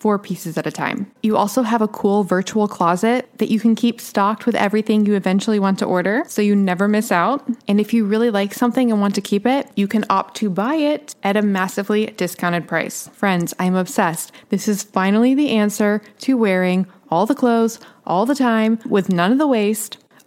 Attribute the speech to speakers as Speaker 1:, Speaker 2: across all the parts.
Speaker 1: four pieces at a time. You also have a cool virtual closet that you can keep stocked with everything you eventually want to order so you never miss out. And if you really like something and want to keep it, you can opt to buy it at a massively discounted price. Friends, I'm obsessed. This is finally the answer to wearing all the clothes all the time with none of the waste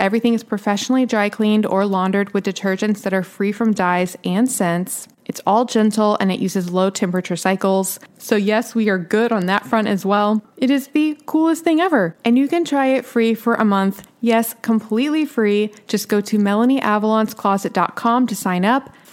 Speaker 1: Everything is professionally dry cleaned or laundered with detergents that are free from dyes and scents. It's all gentle and it uses low temperature cycles. So, yes, we are good on that front as well. It is the coolest thing ever. And you can try it free for a month. Yes, completely free. Just go to melanieavalonscloset.com to sign up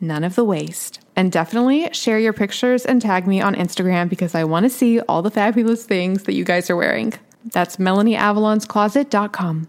Speaker 1: none of the waste. And definitely share your pictures and tag me on Instagram because I want to see all the fabulous things that you guys are wearing. That's MelanieAvalonsCloset.com.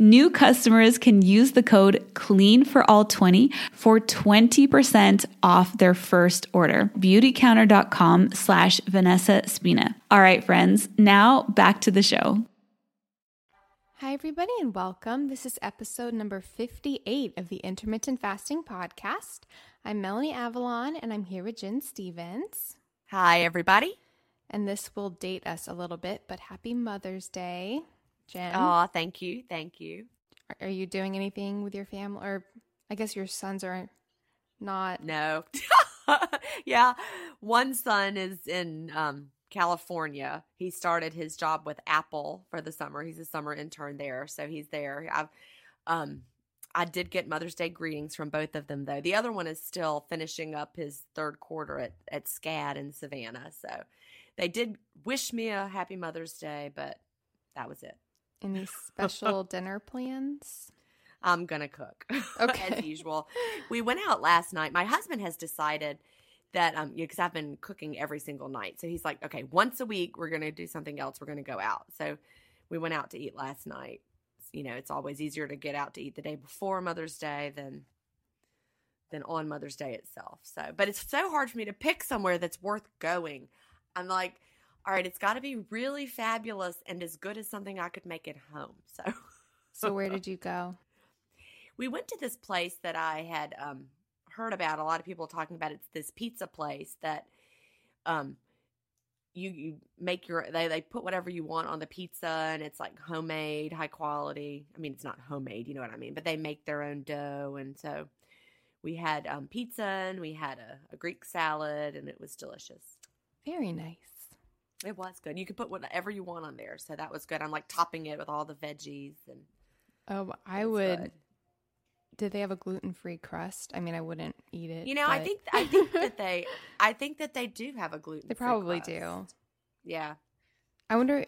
Speaker 2: New customers can use the code CLEAN for all 20 for 20% off their first order. Beautycounter.com slash Vanessa Spina. All right, friends, now back to the show.
Speaker 1: Hi, everybody, and welcome. This is episode number 58 of the Intermittent Fasting Podcast. I'm Melanie Avalon, and I'm here with Gin Stephens.
Speaker 3: Hi, everybody.
Speaker 1: And this will date us a little bit, but happy Mother's Day. Gin.
Speaker 3: Oh, thank you. Thank you.
Speaker 1: Are you doing anything with your family? Or I guess your sons are not.
Speaker 3: No. yeah. One son is in um, California. He started his job with Apple for the summer. He's a summer intern there. So he's there. I've, um, I did get Mother's Day greetings from both of them, though. The other one is still finishing up his third quarter at, at SCAD in Savannah. So they did wish me a happy Mother's Day, but that was it.
Speaker 1: Any special dinner plans?
Speaker 3: I'm gonna cook. Okay. As usual. We went out last night. My husband has decided that um because I've been cooking every single night. So he's like, okay, once a week we're gonna do something else. We're gonna go out. So we went out to eat last night. You know, it's always easier to get out to eat the day before Mother's Day than than on Mother's Day itself. So, but it's so hard for me to pick somewhere that's worth going. I'm like, all right, it's got to be really fabulous and as good as something I could make at home. So,
Speaker 1: so where did you go?
Speaker 3: We went to this place that I had um, heard about. A lot of people talking about. It's this pizza place that um, you you make your they they put whatever you want on the pizza and it's like homemade, high quality. I mean, it's not homemade, you know what I mean, but they make their own dough and so we had um, pizza and we had a, a Greek salad and it was delicious.
Speaker 1: Very nice.
Speaker 3: It was good. You could put whatever you want on there, so that was good. I'm like topping it with all the veggies and.
Speaker 1: Oh, I would. Good. Did they have a gluten free crust? I mean, I wouldn't eat it.
Speaker 3: You know, but... I think I think that they, I think that they do have a gluten.
Speaker 1: They probably do.
Speaker 3: Yeah.
Speaker 1: I wonder.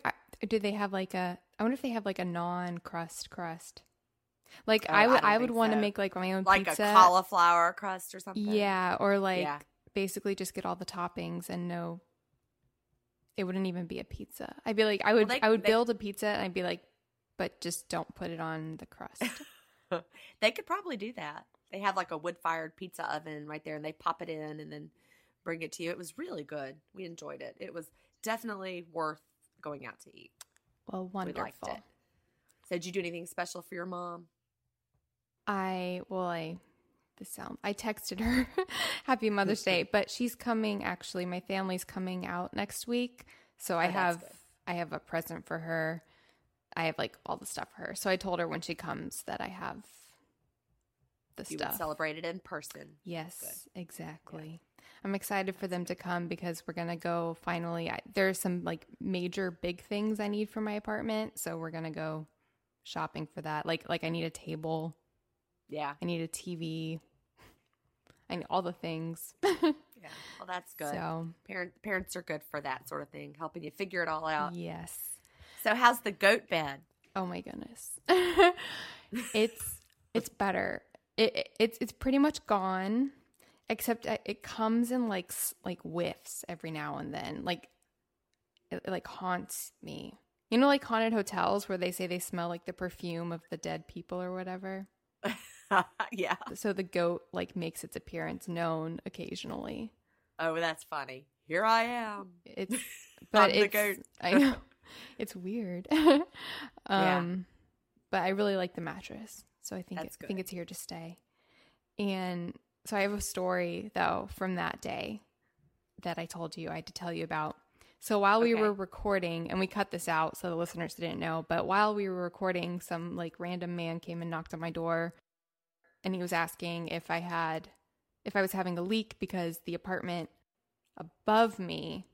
Speaker 1: Do they have like a? I wonder if they have like a non crust crust. Like oh, I would, I, I would want to so. make like my own
Speaker 3: like
Speaker 1: pizza.
Speaker 3: a cauliflower crust or something.
Speaker 1: Yeah, or like yeah. basically just get all the toppings and no it wouldn't even be a pizza. I'd be like, I would, well, they, I would they, build a pizza, and I'd be like, but just don't put it on the crust.
Speaker 3: they could probably do that. They have like a wood fired pizza oven right there and they pop it in and then bring it to you. It was really good. We enjoyed it. It was definitely worth going out to eat.
Speaker 4: Well, wonderful.
Speaker 3: We liked it. So, did you do anything special for your mom?
Speaker 4: I, well, I, this sound, I texted her Happy Mother's Day, but she's coming actually. My family's coming out next week. So I
Speaker 3: Oh, that's
Speaker 4: have,
Speaker 3: good.
Speaker 4: I have a present for her. I have like all the stuff for her. So I told her when she comes that I have the
Speaker 3: You
Speaker 4: stuff.
Speaker 3: would celebrate in person.
Speaker 4: Yes, exactly. I'm excited for them to come because we're gonna go finally. I, there's some like major big things I need for my apartment, so we're gonna go shopping for that. Like like I need a table,
Speaker 3: Yeah.
Speaker 4: I need a TV, Need all the things.
Speaker 3: Yeah. Well, that's good.
Speaker 4: so
Speaker 3: Parent, parents are good for that sort of thing, helping you figure it all out.
Speaker 4: yes.
Speaker 3: So, how's the goat bed?
Speaker 4: Oh my goodness. it's it's better. It, it it's it's pretty much gone, except it it comes in like like whiffs every now and then. Like it, it like haunts me. You know, like haunted hotels where they say they smell like the perfume of the dead people or whatever.
Speaker 3: yeah.
Speaker 4: So the goat like makes its appearance known occasionally.
Speaker 3: Oh, that's funny. Here I am.
Speaker 4: It's but
Speaker 3: I'm the
Speaker 4: it's
Speaker 3: goat.
Speaker 4: I know it's weird. um,
Speaker 3: Yeah.
Speaker 4: but I really like the mattress, so I think it, I think it's here to stay. And so I have a story though from that day that I told you I had to tell you about. So while we
Speaker 3: Okay.
Speaker 4: were recording, and we cut this out so the listeners didn't know, but while we were recording, some like random man came and knocked on my door, and he was asking if I had, if I was having a leak because the apartment above me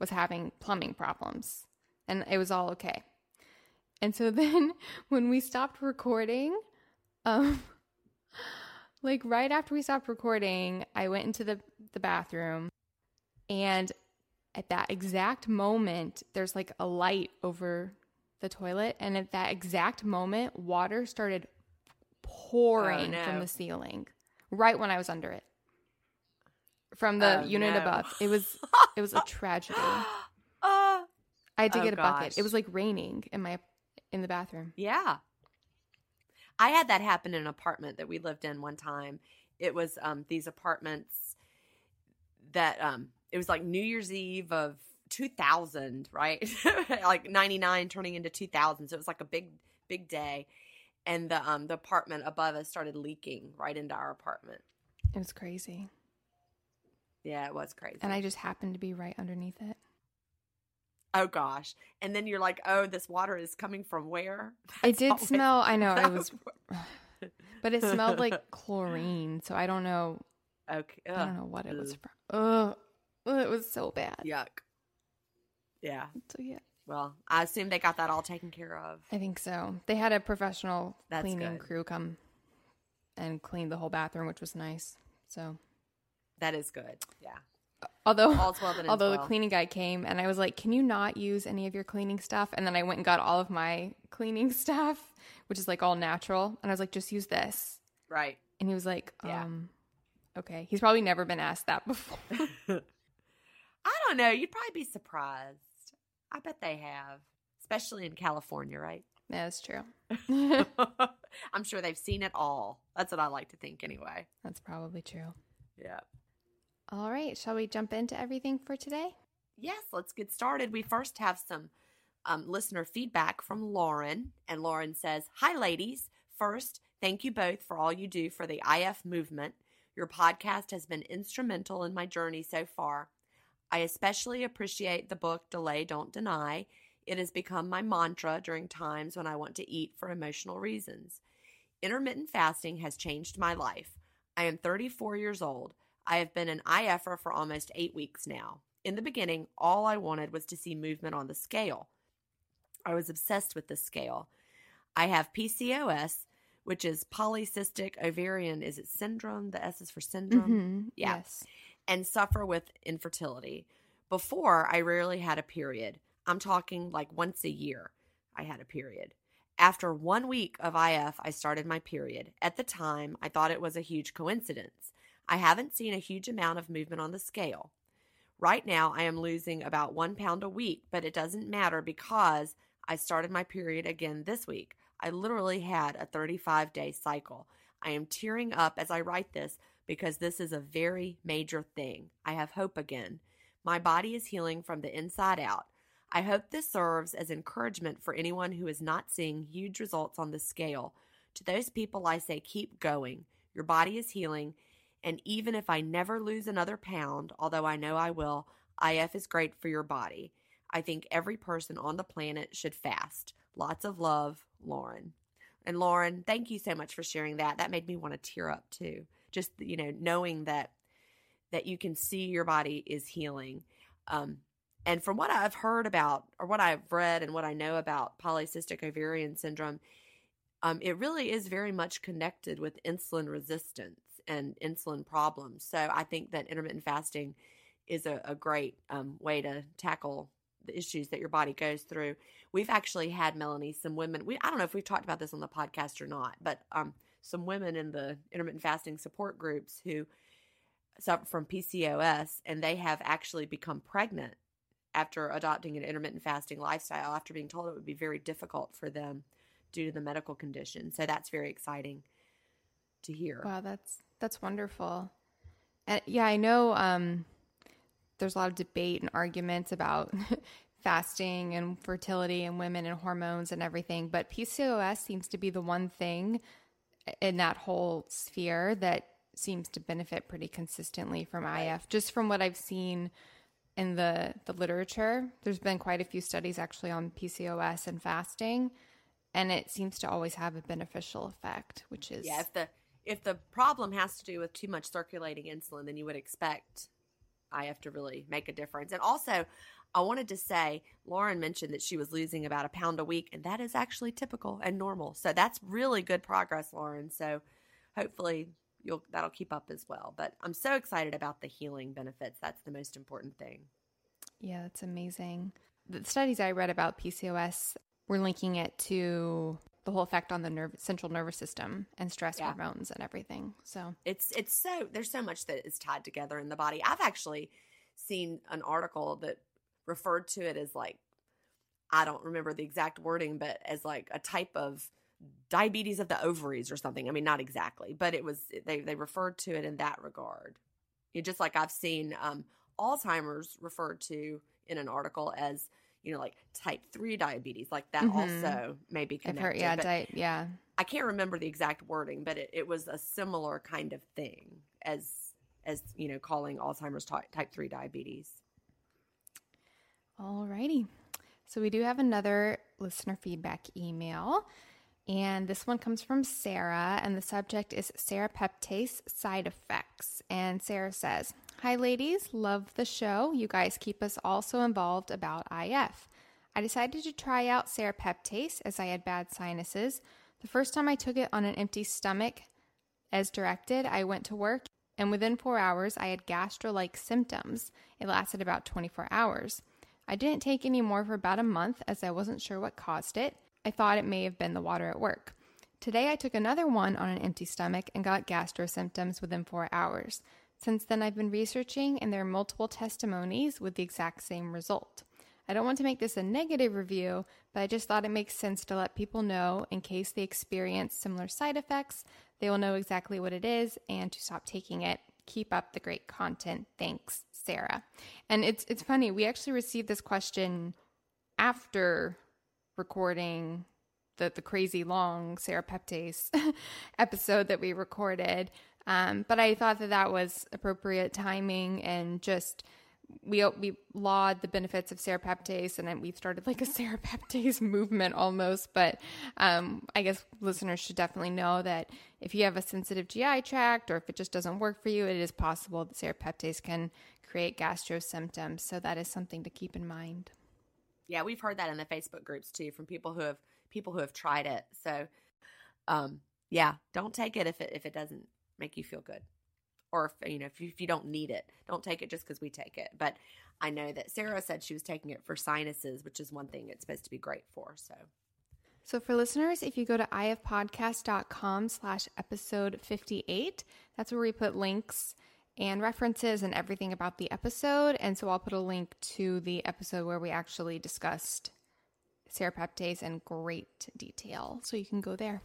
Speaker 4: was having plumbing problems, and it was all okay. And so then when we stopped recording, um, like right after we stopped recording, I went into the the bathroom, and at that exact moment, there's like a light over the toilet, and at that exact moment, water started pouring
Speaker 3: Oh, no.
Speaker 4: from the ceiling, right when I was under it, from the
Speaker 3: Oh,
Speaker 4: unit
Speaker 3: no.
Speaker 4: above. It was it was a tragedy.
Speaker 3: Uh,
Speaker 4: I had to
Speaker 3: Oh,
Speaker 4: get a bucket. It was like raining in my in the bathroom.
Speaker 3: yeah. I had that happen in an apartment that we lived in one time. It was um, these apartments that um, it was like New Year's Eve of 2000, right? like 99 turning into 2000. So it was like a big, big day. And the um, the apartment above us started leaking right into our apartment.
Speaker 4: It was crazy.
Speaker 3: Yeah, it was crazy.
Speaker 4: And I just happened to be right underneath it.
Speaker 3: oh gosh. And then you're like, oh, this water is coming from where?
Speaker 4: It
Speaker 3: That's
Speaker 4: did smell, I know, it was but it smelled like chlorine, so I don't know
Speaker 3: okay.
Speaker 4: I don't know what it was from. Ugh. It was so bad.
Speaker 3: Yuck. Yeah.
Speaker 4: So yeah.
Speaker 3: Well, I assume they got that all taken care of.
Speaker 4: I think so. They had a professional
Speaker 3: That's
Speaker 4: cleaning
Speaker 3: good.
Speaker 4: crew come and clean the whole bathroom, which was nice. So
Speaker 3: That is good. Yeah.
Speaker 4: although
Speaker 3: ends
Speaker 4: although
Speaker 3: well.
Speaker 4: the cleaning guy came and I was like, "Can you not use any of your cleaning stuff?" And then I went and got all of my cleaning stuff, which is like all natural, and I was like, "Just use this."
Speaker 3: Right.
Speaker 4: And he was like,
Speaker 3: Yeah.
Speaker 4: um, okay. He's probably never been asked that before.
Speaker 3: I don't know. You'd probably be surprised. I bet they have, especially in California, right?
Speaker 4: That's true.
Speaker 3: I'm sure they've seen it all. That's what I like to think, anyway.
Speaker 4: That's probably true.
Speaker 3: Yeah.
Speaker 4: All right. Shall we jump into everything for today?
Speaker 3: Yes, let's get started. We first have some um, listener feedback from Lauren. And Lauren says Hi, ladies. First, thank you both for all you do for the IF movement. Your podcast has been instrumental in my journey so far. I especially appreciate the book Delay, Don't Deny. It has become my mantra during times when I want to eat for emotional reasons. Intermittent fasting has changed my life. I am 34 years old. I have been an IFer for almost eight weeks now. In the beginning, all I wanted was to see movement on the scale. I was obsessed with the scale. I have PCOS, which is polycystic ovarian is it syndrome? The S is for syndrome
Speaker 4: Mhm.
Speaker 3: Yeah.
Speaker 4: Yes.
Speaker 3: And suffer with infertility. Before, I rarely had a period. I'm talking like once a year, I had a period. After one week of IF, I started my period. At the time, I thought it was a huge coincidence. I haven't seen a huge amount of movement on the scale. Right now, I am losing about one pound a week, but it doesn't matter because I started my period again this week. I literally had a 35 day cycle. I am tearing up as I write this because this is a very major thing. I have hope again. My body is healing from the inside out. I hope this serves as encouragement for anyone who is not seeing huge results on the scale. To those people, I say, keep going. Your body is healing. And even if I never lose another pound, although I know I will, IF is great for your body. I think every person on the planet should fast. Lots of love, Lauren. And Lauren, thank you so much for sharing that. That made me want to tear up too. Just you know, knowing that that you can see your body is healing. Um, and from what I've heard about, or what I've read, and what I know about polycystic ovarian syndrome, um, it really is very much connected with insulin resistance and insulin problems. So I think that intermittent fasting is a, a great um, way to tackle the issues that your body goes through. We've actually had Melanie some women. We I don't know if we've talked about this on the podcast or not, but um, some women in the intermittent fasting support groups who suffer from PCOS and they have actually become pregnant after adopting an intermittent fasting lifestyle after being told it would be very difficult for them due to the medical condition. So that's very exciting to hear.
Speaker 4: Wow, that's that's wonderful. And yeah, I know um, there's a lot of debate and arguments about fasting and fertility and women and hormones and everything, but PCOS seems to be the one thing in that whole sphere that seems to benefit pretty consistently from IF. Just from what I've seen in the the literature, there's been quite a few studies actually on PCOS and fasting, and it seems to always have a beneficial effect, which is
Speaker 3: yeah. If the if the problem has to do with too much circulating insulin, then you would expect IF to really make a difference. And also, I wanted to say, Lauren mentioned that she was losing about a pound a week, and that is actually typical and normal. So that's really good progress, Lauren. So hopefully you'll that'll keep up as well. But I'm so excited about the healing benefits. That's the most important thing.
Speaker 4: Yeah, that's amazing. The studies I read about PCOS were linking it to the whole effect on the nerve, central nervous system and stress yeah. hormones and everything. So
Speaker 3: it's it's so there's so much that is tied together in the body. I've actually seen an article that referred to it as like I don't remember the exact wording, but as like a type of diabetes of the ovaries or something. I mean, not exactly, but it was they they referred to it in that regard. It just like I've seen um, Alzheimer's referred to in an article as you know like type three diabetes, like that mm-hmm. also may be connected. Heard,
Speaker 4: yeah, di- yeah.
Speaker 3: I can't remember the exact wording, but it, it was a similar kind of thing as as you know calling Alzheimer's type, type three diabetes.
Speaker 4: Alrighty. So we do have another listener feedback email. And this one comes from Sarah, and the subject is serrapeptase side effects. And Sarah says, Hi, ladies, love the show. You guys keep us all so involved about IF. I decided to try out serrapeptase as I had bad sinuses. The first time I took it on an empty stomach, as directed, I went to work, and within four hours, I had gastro like symptoms. It lasted about 24 hours. I didn't take any more for about a month as I wasn't sure what caused it. I thought it may have been the water at work. Today I took another one on an empty stomach and got gastro symptoms within four hours. Since then, I've been researching, and there are multiple testimonies with the exact same result. I don't want to make this a negative review, but I just thought it makes sense to let people know in case they experience similar side effects, they will know exactly what it is and to stop taking it. Keep up the great content. Thanks, Sarah. And it's it's funny, we actually received this question after recording the the crazy long serrapeptase episode that we recorded. Um, but I thought that that was appropriate timing and just we we laud the benefits of serrapeptase and then we've started like a serrapeptase movement almost but um, i guess listeners should definitely know that if you have a sensitive gi tract or if it just doesn't work for you it is possible that serrapeptase can create gastro symptoms. So that is something to keep in mind.
Speaker 3: Yeah, we've heard that in the Facebook groups too from people who have people who have tried it. So, um, yeah, don't take it if it if it doesn't make you feel good, or if you know if you, if you don't need it, don't take it just because we take it. But I know that Sarah said she was taking it for sinuses, which is one thing it's supposed to be great for. So.
Speaker 4: So for listeners, if you go to ifpodcast.com slash episode 58, that's where we put links and references and everything about the episode. And so I'll put a link to the episode where we actually discussed serrapeptase in great detail. So you can go there.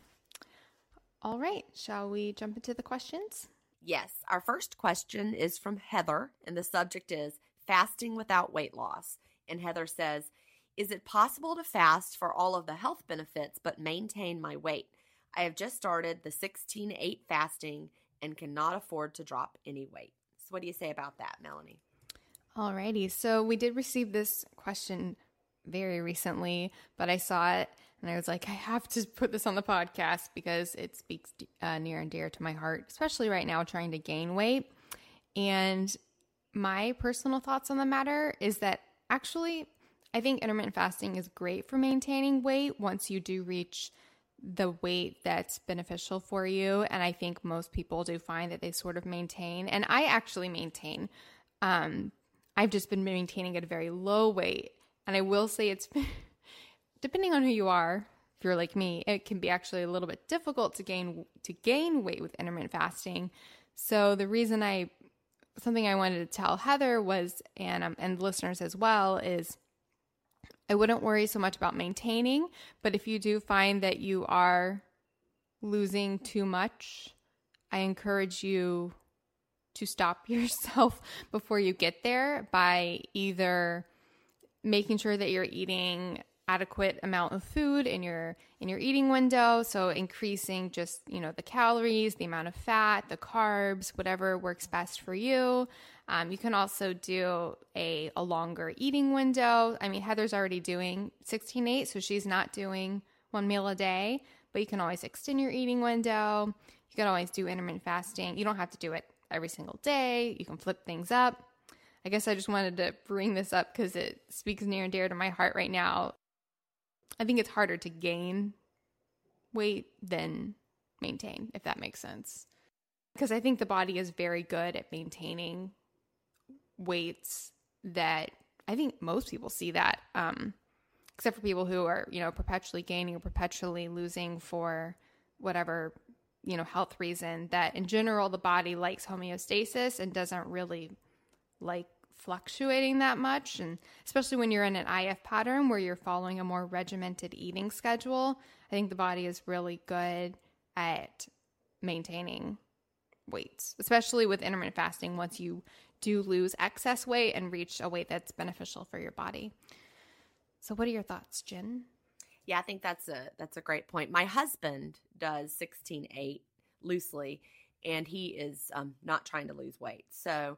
Speaker 4: All right, shall we jump into the questions?
Speaker 3: Yes. Our first question is from Heather, and the subject is fasting without weight loss. And Heather says, Is it possible to fast for all of the health benefits but maintain my weight? I have just started the 16 8 fasting and cannot afford to drop any weight. So, what do you say about that, Melanie?
Speaker 4: Alrighty, so we did receive this question very recently, but I saw it and I was like, I have to put this on the podcast because it speaks uh, near and dear to my heart, especially right now trying to gain weight. And my personal thoughts on the matter is that actually, I think intermittent fasting is great for maintaining weight once you do reach the weight that's beneficial for you. And I think most people do find that they sort of maintain. And I actually maintain. Um, I've just been maintaining at a very low weight. And I will say it's depending on who you are, if you're like me, it can be actually a little bit difficult to gain to gain weight with intermittent fasting. So the reason I something I wanted to tell Heather was and um, and listeners as well is I wouldn't worry so much about maintaining, but if you do find that you are losing too much, I encourage you to stop yourself before you get there by either making sure that you're eating adequate amount of food in your in your eating window. So increasing just you know the calories the amount of fat the carbs whatever works best for you. Um, you can also do a, a longer eating window. I mean heather's already doing 16 8 so she's not doing one meal a day but you can always extend your eating window. You can always do intermittent fasting. You don't have to do it every single day. You can flip things up. I guess I just wanted to bring this up because it speaks near and dear to my heart right now. I think it's harder to gain weight than maintain, if that makes sense. Because I think the body is very good at maintaining weights that I think most people see that, um, except for people who are, you know, perpetually gaining or perpetually losing for whatever, you know, health reason. That in general, the body likes homeostasis and doesn't really like fluctuating that much and especially when you're in an IF pattern where you're following a more regimented eating schedule, I think the body is really good at maintaining weights, especially with intermittent fasting once you do lose excess weight and reach a weight that's beneficial for your body. So what are your thoughts, Gin?
Speaker 3: Yeah, I think that's a that's a great point. My husband does 16-8 loosely and he is um, not trying to lose weight. So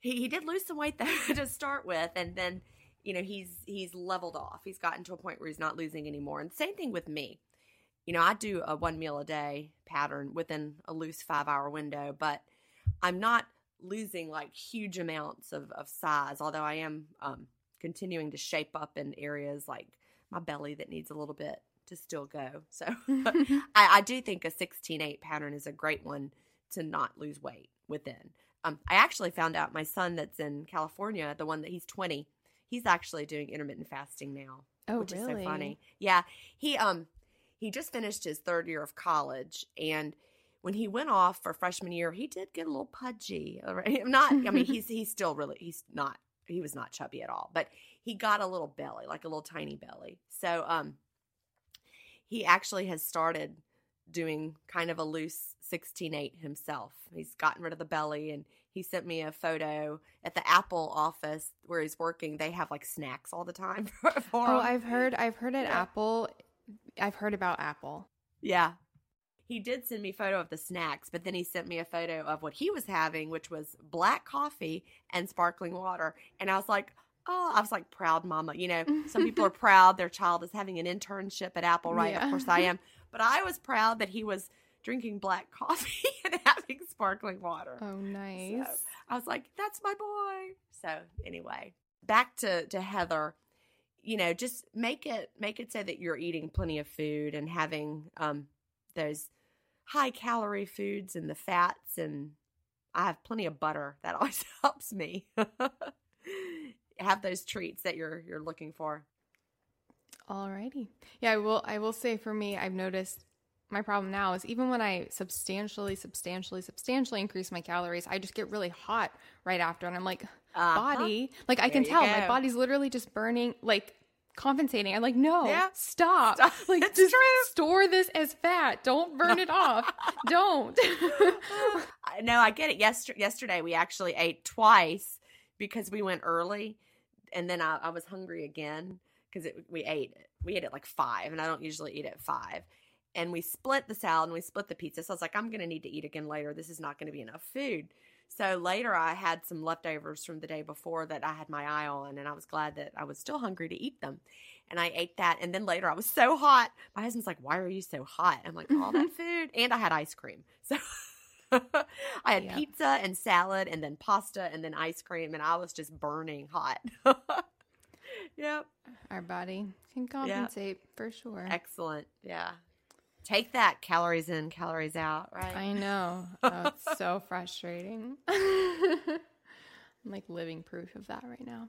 Speaker 3: he, he did lose some weight though to start with and then you know he's he's leveled off. He's gotten to a point where he's not losing anymore. And same thing with me. You know i do a one meal a day pattern within a loose five hour window but i'm not losing like huge amounts of, of size although i am um, continuing to shape up in areas like my belly that needs a little bit to still go. So I, I do think a 16-8 pattern is a great one to not lose weight within um, I actually found out my son that's in California, the one that he's 20, he's actually doing intermittent fasting now.
Speaker 4: Oh,
Speaker 3: which
Speaker 4: really?
Speaker 3: is so funny. Yeah. He um he just finished his third year of college and when he went off for freshman year, he did get a little pudgy. I'm Not I mean, he's he's still really he's not he was not chubby at all, but he got a little belly, like a little tiny belly. So um he actually has started doing kind of a loose 16-8 himself. He's gotten rid of the belly and he sent me a photo at the Apple office where he's working. They have like snacks all the time for, for
Speaker 4: Oh,
Speaker 3: him.
Speaker 4: I've heard I've heard at
Speaker 3: Yeah.
Speaker 4: Apple I've heard about Apple.
Speaker 3: Yeah. He did send me a photo of the snacks, but then he sent me a photo of what he was having, which was black coffee and sparkling water. And I was like, oh, I was like, proud mama. You know, some people are proud their child is having an internship at Apple, right?
Speaker 4: Yeah.
Speaker 3: Of course I am. But I was proud that he was drinking black coffee and having sparkling water.
Speaker 4: Oh, nice.
Speaker 3: So I was like, that's my boy. So anyway, back to, to Heather, you know, just make it make it so that you're eating plenty of food and having um those high calorie foods and the fats and I have plenty of butter. That always helps me. have those treats that you're you're looking for.
Speaker 4: Alrighty. Yeah, I will I will say for me, I've noticed my problem now is even when I substantially, substantially, substantially increase my calories, I just get really hot right after. And I'm like,
Speaker 3: Uh-huh.
Speaker 4: body, like I can
Speaker 3: There
Speaker 4: tell my body's literally just burning, like compensating. I'm like, no,
Speaker 3: Yeah.
Speaker 4: stop.
Speaker 3: Stop.
Speaker 4: Like,
Speaker 3: It's
Speaker 4: just
Speaker 3: true.
Speaker 4: store this as fat. Don't burn it off. Don't.
Speaker 3: No, I get it. Yesterday, yesterday we actually ate twice because we went early, and then I, I was hungry again because we ate it. we ate it like five, and I don't usually eat at five. And we split the salad and we split the pizza. So I was like, I'm going to need to eat again later. This is not going to be enough food. So later, I had some leftovers from the day before that I had my eye on, and I was glad that I was still hungry to eat them. And I ate that. And then later, I was so hot. My husband's like, Why are you so hot? I'm like, All that food. And I had ice cream. So I had
Speaker 4: Yeah.
Speaker 3: pizza and salad, and then pasta, and then ice cream. And I was just burning hot. yep.
Speaker 4: Our body can compensate for sure.
Speaker 3: Excellent. Yeah. Take that calories in, calories out, right?
Speaker 4: I know. Oh, it's so frustrating. I'm like living proof of that right now.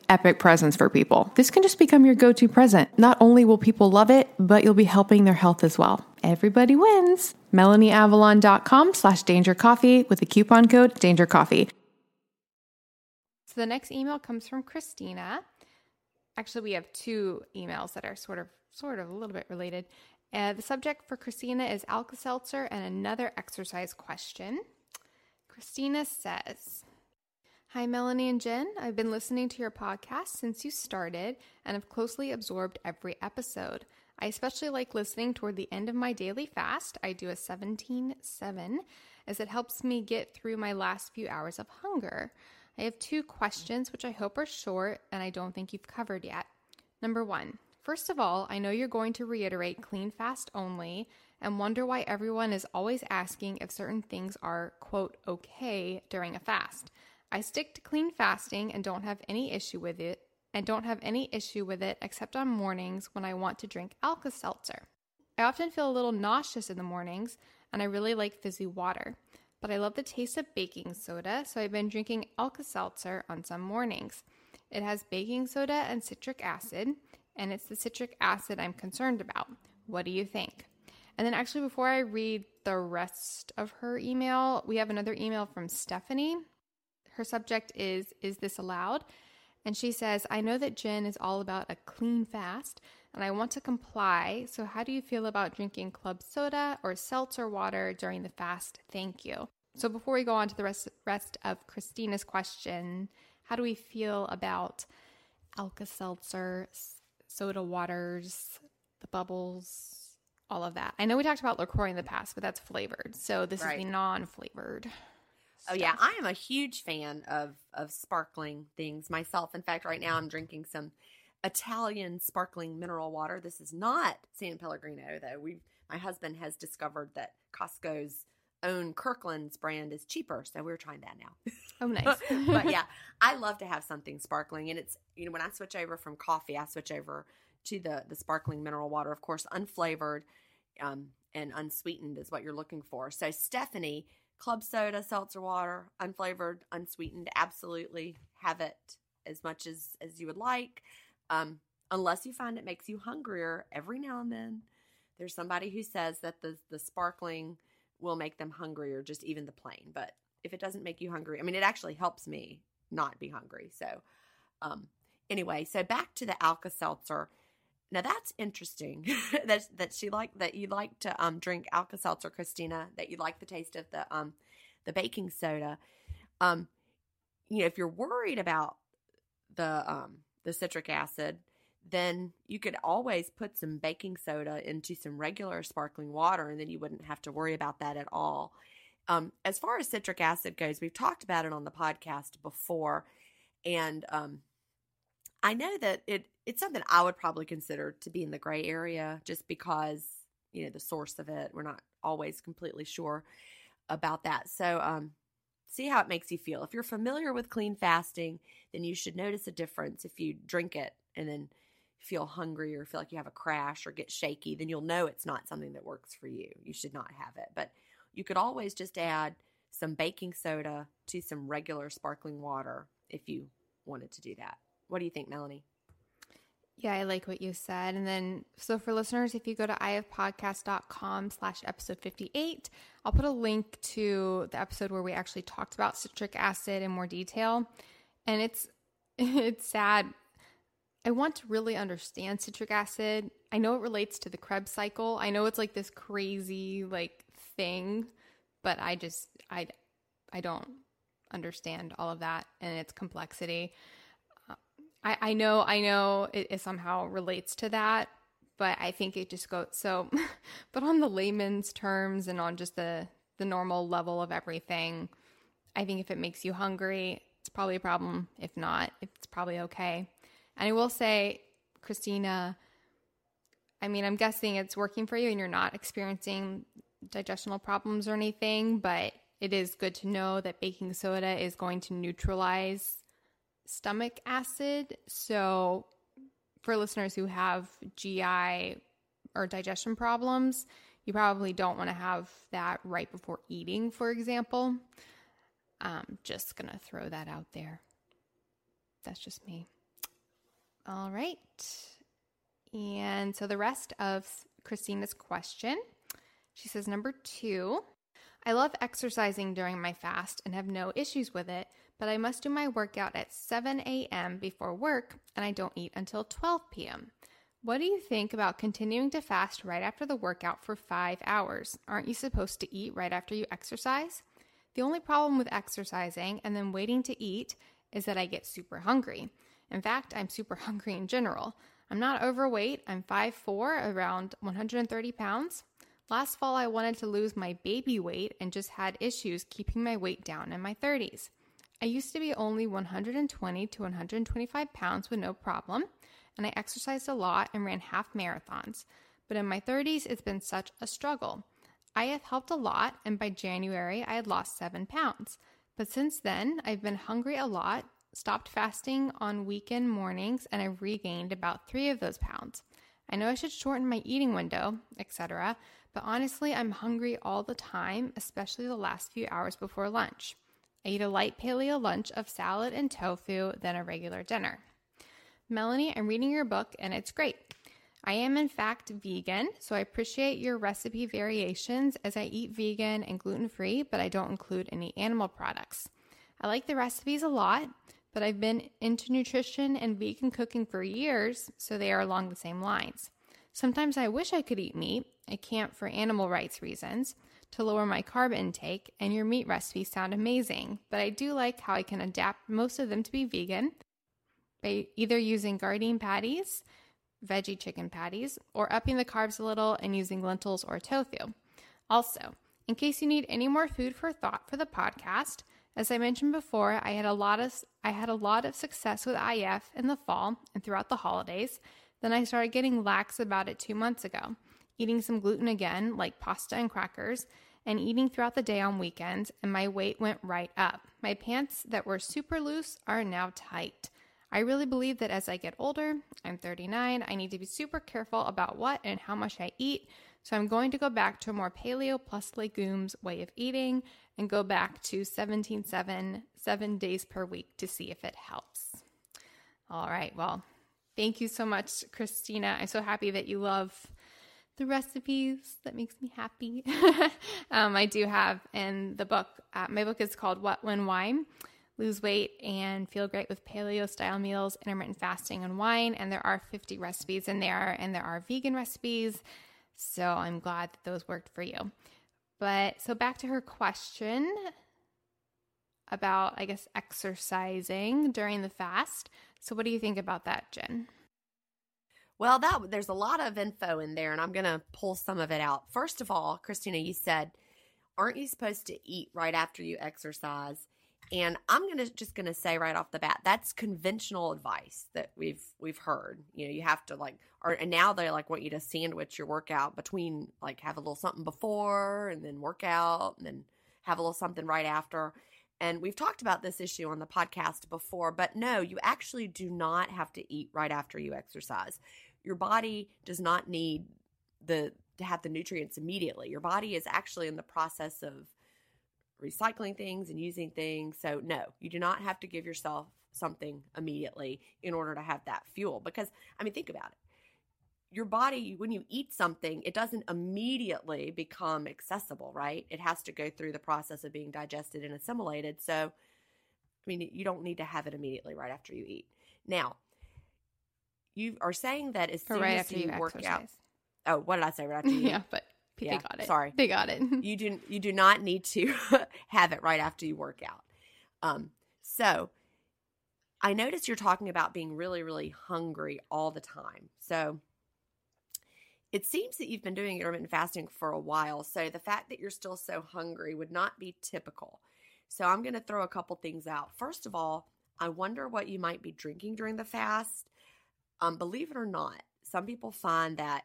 Speaker 1: epic presents for people. This can just become your go to present. Not only will people love it, but you'll be helping their health as well. Everybody wins. MelanieAvalon.com slash danger coffee with the coupon code danger coffee.
Speaker 4: So the next email comes from Christina. Actually, we have two emails that are sort of, sort of a little bit related. Uh, the subject for Christina is Alka Seltzer and another exercise question. Christina says, Hi, Melanie and Gin. I've been listening to your podcast since you started and have closely absorbed every episode. I especially like listening toward the end of my daily fast. I do a 17 7 as it helps me get through my last few hours of hunger. I have two questions, which I hope are short and I don't think you've covered yet. Number one, first of all, I know you're going to reiterate clean fast only and wonder why everyone is always asking if certain things are, quote, okay during a fast. I stick to clean fasting and don't have any issue with it, and don't have any issue with it except on mornings when I want to drink Alka Seltzer. I often feel a little nauseous in the mornings, and I really like fizzy water. But I love the taste of baking soda, so I've been drinking Alka Seltzer on some mornings. It has baking soda and citric acid, and it's the citric acid I'm concerned about. What do you think? And then, actually, before I read the rest of her email, we have another email from Stephanie. Her subject is Is this allowed? And she says, I know that Gin is all about a clean fast, and I want to comply. So, how do you feel about drinking club soda or seltzer water during the fast? Thank you. So, before we go on to the rest, rest of Christina's question, how do we feel about Alka Seltzer, soda waters, the bubbles, all of that. I know we talked about LaCroix in the past, but that's flavored. So this right. is the non flavored.
Speaker 3: Oh yeah, I am a huge fan of of sparkling things myself. In fact, right now I'm drinking some Italian sparkling mineral water. This is not San Pellegrino though. We my husband has discovered that Costco's own Kirkland's brand is cheaper, so we're trying that now.
Speaker 4: Oh, nice.
Speaker 3: but yeah, I love to have something sparkling, and it's you know when I switch over from coffee, I switch over to the the sparkling mineral water. Of course, unflavored um, and unsweetened is what you're looking for. So, Stephanie, club soda, seltzer water, unflavored, unsweetened, absolutely have it as much as as you would like. Um, unless you find it makes you hungrier every now and then. There's somebody who says that the the sparkling will make them hungrier, just even the plain. But if it doesn't make you hungry, I mean, it actually helps me not be hungry. So, um, anyway, so back to the Alka Seltzer. Now that's interesting that that she like that you like to um, drink Alka Seltzer, Christina. That you like the taste of the um, the baking soda. Um, you know, if you're worried about the um, the citric acid, then you could always put some baking soda into some regular sparkling water, and then you wouldn't have to worry about that at all. Um, as far as citric acid goes, we've talked about it on the podcast before, and um, I know that it it's something I would probably consider to be in the gray area just because, you know, the source of it, we're not always completely sure about that. So, um see how it makes you feel. If you're familiar with clean fasting, then you should notice a difference if you drink it and then feel hungry or feel like you have a crash or get shaky, then you'll know it's not something that works for you. You should not have it. But you could always just add some baking soda to some regular sparkling water if you wanted to do that. What do you think, Melanie?
Speaker 4: Yeah, I like what you said. And then, so for listeners, if you go to ifpodcast.com slash episode 58, I'll put a link to the episode where we actually talked about citric acid in more detail. And it's, it's sad. I want to really understand citric acid. I know it relates to the Krebs cycle. I know it's like this crazy like thing, but I just, I, I don't understand all of that and its complexity. I, I know, I know it, it somehow relates to that, but I think it just goes so. but on the layman's terms and on just the the normal level of everything, I think if it makes you hungry, it's probably a problem. If not, it's probably okay. And I will say, Christina, I mean, I'm guessing it's working for you and you're not experiencing digestional problems or anything, but it is good to know that baking soda is going to neutralize stomach acid. So, for listeners who have GI or digestion problems, you probably don't want to have that right before eating, for example. I'm just going to throw that out there. That's just me. All right. And so the rest of Christina's question, she says, number two, I love exercising during my fast and have no issues with it, but I must do my workout at 7 a.m. before work and I don't eat until 12 p.m. What do you think about continuing to fast right after the workout for five hours? Aren't you supposed to eat right after you exercise? The only problem with exercising and then waiting to eat is that I get super hungry. In fact, I'm super hungry in general. I'm not overweight, I'm 5'4, around 130 pounds. Last fall, I wanted to lose my baby weight and just had issues keeping my weight down in my 30s. I used to be only 120 to 125 pounds with no problem, and I exercised a lot and ran half marathons. But in my 30s, it's been such a struggle. I have helped a lot, and by January, I had lost seven pounds. But since then, I've been hungry a lot, stopped fasting on weekend mornings, and I've regained about three of those pounds. I know I should shorten my eating window, etc., but honestly, I'm hungry all the time, especially the last few hours before lunch. I eat a light paleo lunch of salad and tofu, then a regular dinner. Melanie, I'm reading your book and it's great. I am, in fact, vegan, so I appreciate your recipe variations as I eat vegan and gluten free, but I don't include any animal products. I like the recipes a lot, but I've been into nutrition and vegan cooking for years, so they are along the same lines. Sometimes I wish I could eat meat, I can't for animal rights reasons, to lower my carb intake, and your meat recipes sound amazing, but I do like how I can adapt most of them to be vegan by either using Gardein patties veggie chicken patties, or upping the carbs a little and using lentils or tofu. Also, in case you need any more food for thought for the podcast, as I mentioned before, I had a lot of I had a lot of success with IF in the fall and throughout the holidays. Then I started getting lax about it 2 months ago, eating some gluten again, like pasta and crackers, and eating throughout the day on weekends, and my weight went right up. My pants that were super loose are now tight. I really believe that as I get older, I'm 39, I need to be super careful about what and how much I eat. So I'm going to go back to a more paleo plus legumes way of eating and go back to 17 7, seven days per week to see if it helps. All right. Well, thank you so much, Christina. I'm so happy that you love the recipes. That makes me happy. um, I do have in the book, uh, my book is called What When Wine lose weight and feel great with paleo style meals, intermittent fasting, and wine. And there are 50 recipes in there, and there are vegan recipes. So I'm glad that those worked for you. But so back to her question about, I guess, exercising during the fast. So, what do you think about that, Gin?
Speaker 3: Well, that there's a lot of info in there, and I'm going to pull some of it out. First of all, Christina, you said, aren't you supposed to eat right after you exercise? And I'm gonna just gonna say right off the bat, that's conventional advice that we've we've heard. You know, you have to like, or and now they like want you to sandwich your workout between, like, have a little something before and then work out, and then have a little something right after. And we've talked about this issue on the podcast before, but no, you actually do not have to eat right after you exercise. Your body does not need the to have the nutrients immediately. Your body is actually in the process of recycling things and using things. So, no, you do not have to give yourself something immediately in order to have that fuel. Because, I mean, think about it. Your body, when you eat something, it doesn't immediately become accessible, right? It has to go through the process of being digested and assimilated. So, I mean, you don't need to have it immediately right after you eat. Now, you are saying that as soon
Speaker 4: right
Speaker 3: as you,
Speaker 4: you
Speaker 3: work
Speaker 4: exercise.
Speaker 3: out. Oh, what did I say right after you
Speaker 4: yeah, but
Speaker 3: Yeah,
Speaker 4: they got it.
Speaker 3: sorry.
Speaker 4: They got it.
Speaker 3: you do you do not need to have it right after you work out. Um, so I notice you're talking about being really, really hungry all the time. So it seems that you've been doing intermittent fasting for a while. So the fact that you're still so hungry would not be typical. So I'm going to throw a couple things out. First of all, I wonder what you might be drinking during the fast. Um, believe it or not, some people find that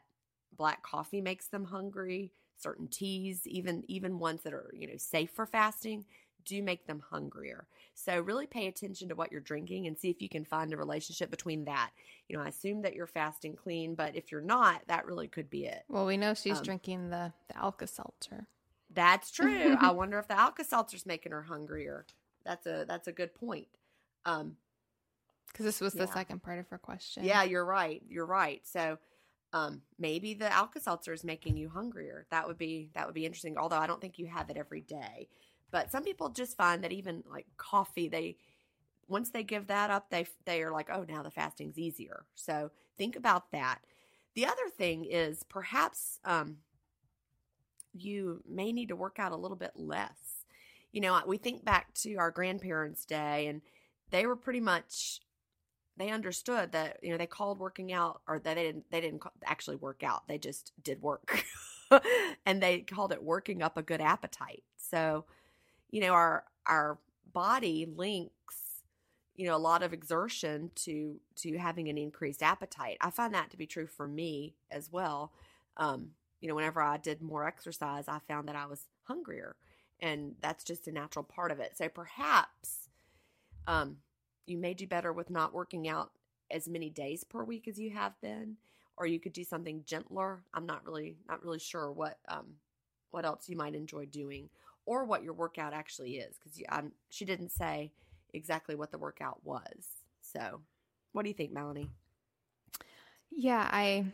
Speaker 3: black coffee makes them hungry. Certain teas, even even ones that are you know safe for fasting, do make them hungrier. So really pay attention to what you're drinking and see if you can find a relationship between that. You know, I assume that you're fasting clean, but if you're not, that really could be it.
Speaker 4: well, we know she's
Speaker 3: Um,
Speaker 4: drinking the, the Alka Seltzer.
Speaker 3: That's true. I wonder if the Alka Seltzer's making her hungrier. That's a that's a good point. Um,
Speaker 4: Because this was the second part of her question.
Speaker 3: Yeah, you're right. You're right. So um, maybe the Alka Seltzer is making you hungrier. That would be that would be interesting. Although I don't think you have it every day. But some people just find that even like coffee, they once they give that up, they they are like, oh, now the fasting's easier. So think about that. The other thing is perhaps um, you may need to work out a little bit less. You know, we think back to our grandparents' day, and they were pretty much they understood that you know they called working out or that they didn't they didn't actually work out they just did work. And they called it working up a good appetite. So you know our our body links you know a lot of exertion to to having an increased appetite. I find that to be true for me as well. Um you know whenever i did more exercise i found that i was hungrier and that's just a natural part of it. So perhaps um you may do better with not working out as many days per week as you have been or you could do something gentler i'm not really not really sure what um what else you might enjoy doing or what your workout actually is because she didn't say exactly what the workout was. So, what do you think, Melanie?
Speaker 4: Yeah, I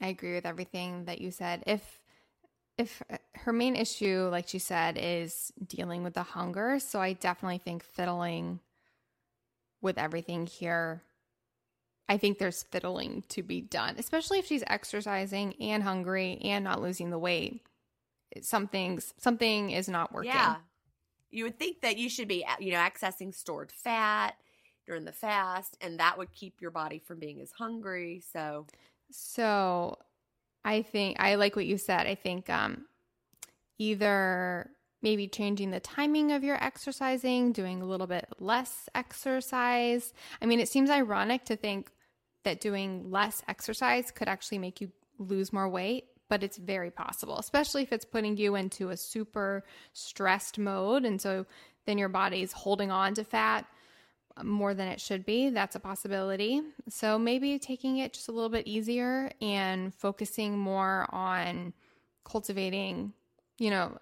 Speaker 4: I agree with everything that you said. If if uh, her main issue, like she said, is dealing with the hunger, so I definitely think fiddling with everything here. I think there's fiddling to be done, especially if she's exercising and hungry and not losing the weight. Something's something is not working.
Speaker 3: Yeah, you would think that you should be, you know, accessing stored fat during the fast, and that would keep your body from being as hungry. So,
Speaker 4: so I think I like what you said. I think um, either maybe changing the timing of your exercising, doing a little bit less exercise. I mean, it seems ironic to think that doing less exercise could actually make you lose more weight but it's very possible, especially if it's putting you into a super stressed mode. And so then your body's holding on to fat more than it should be. That's a possibility. So maybe taking it just a little bit easier and focusing more on cultivating, you know,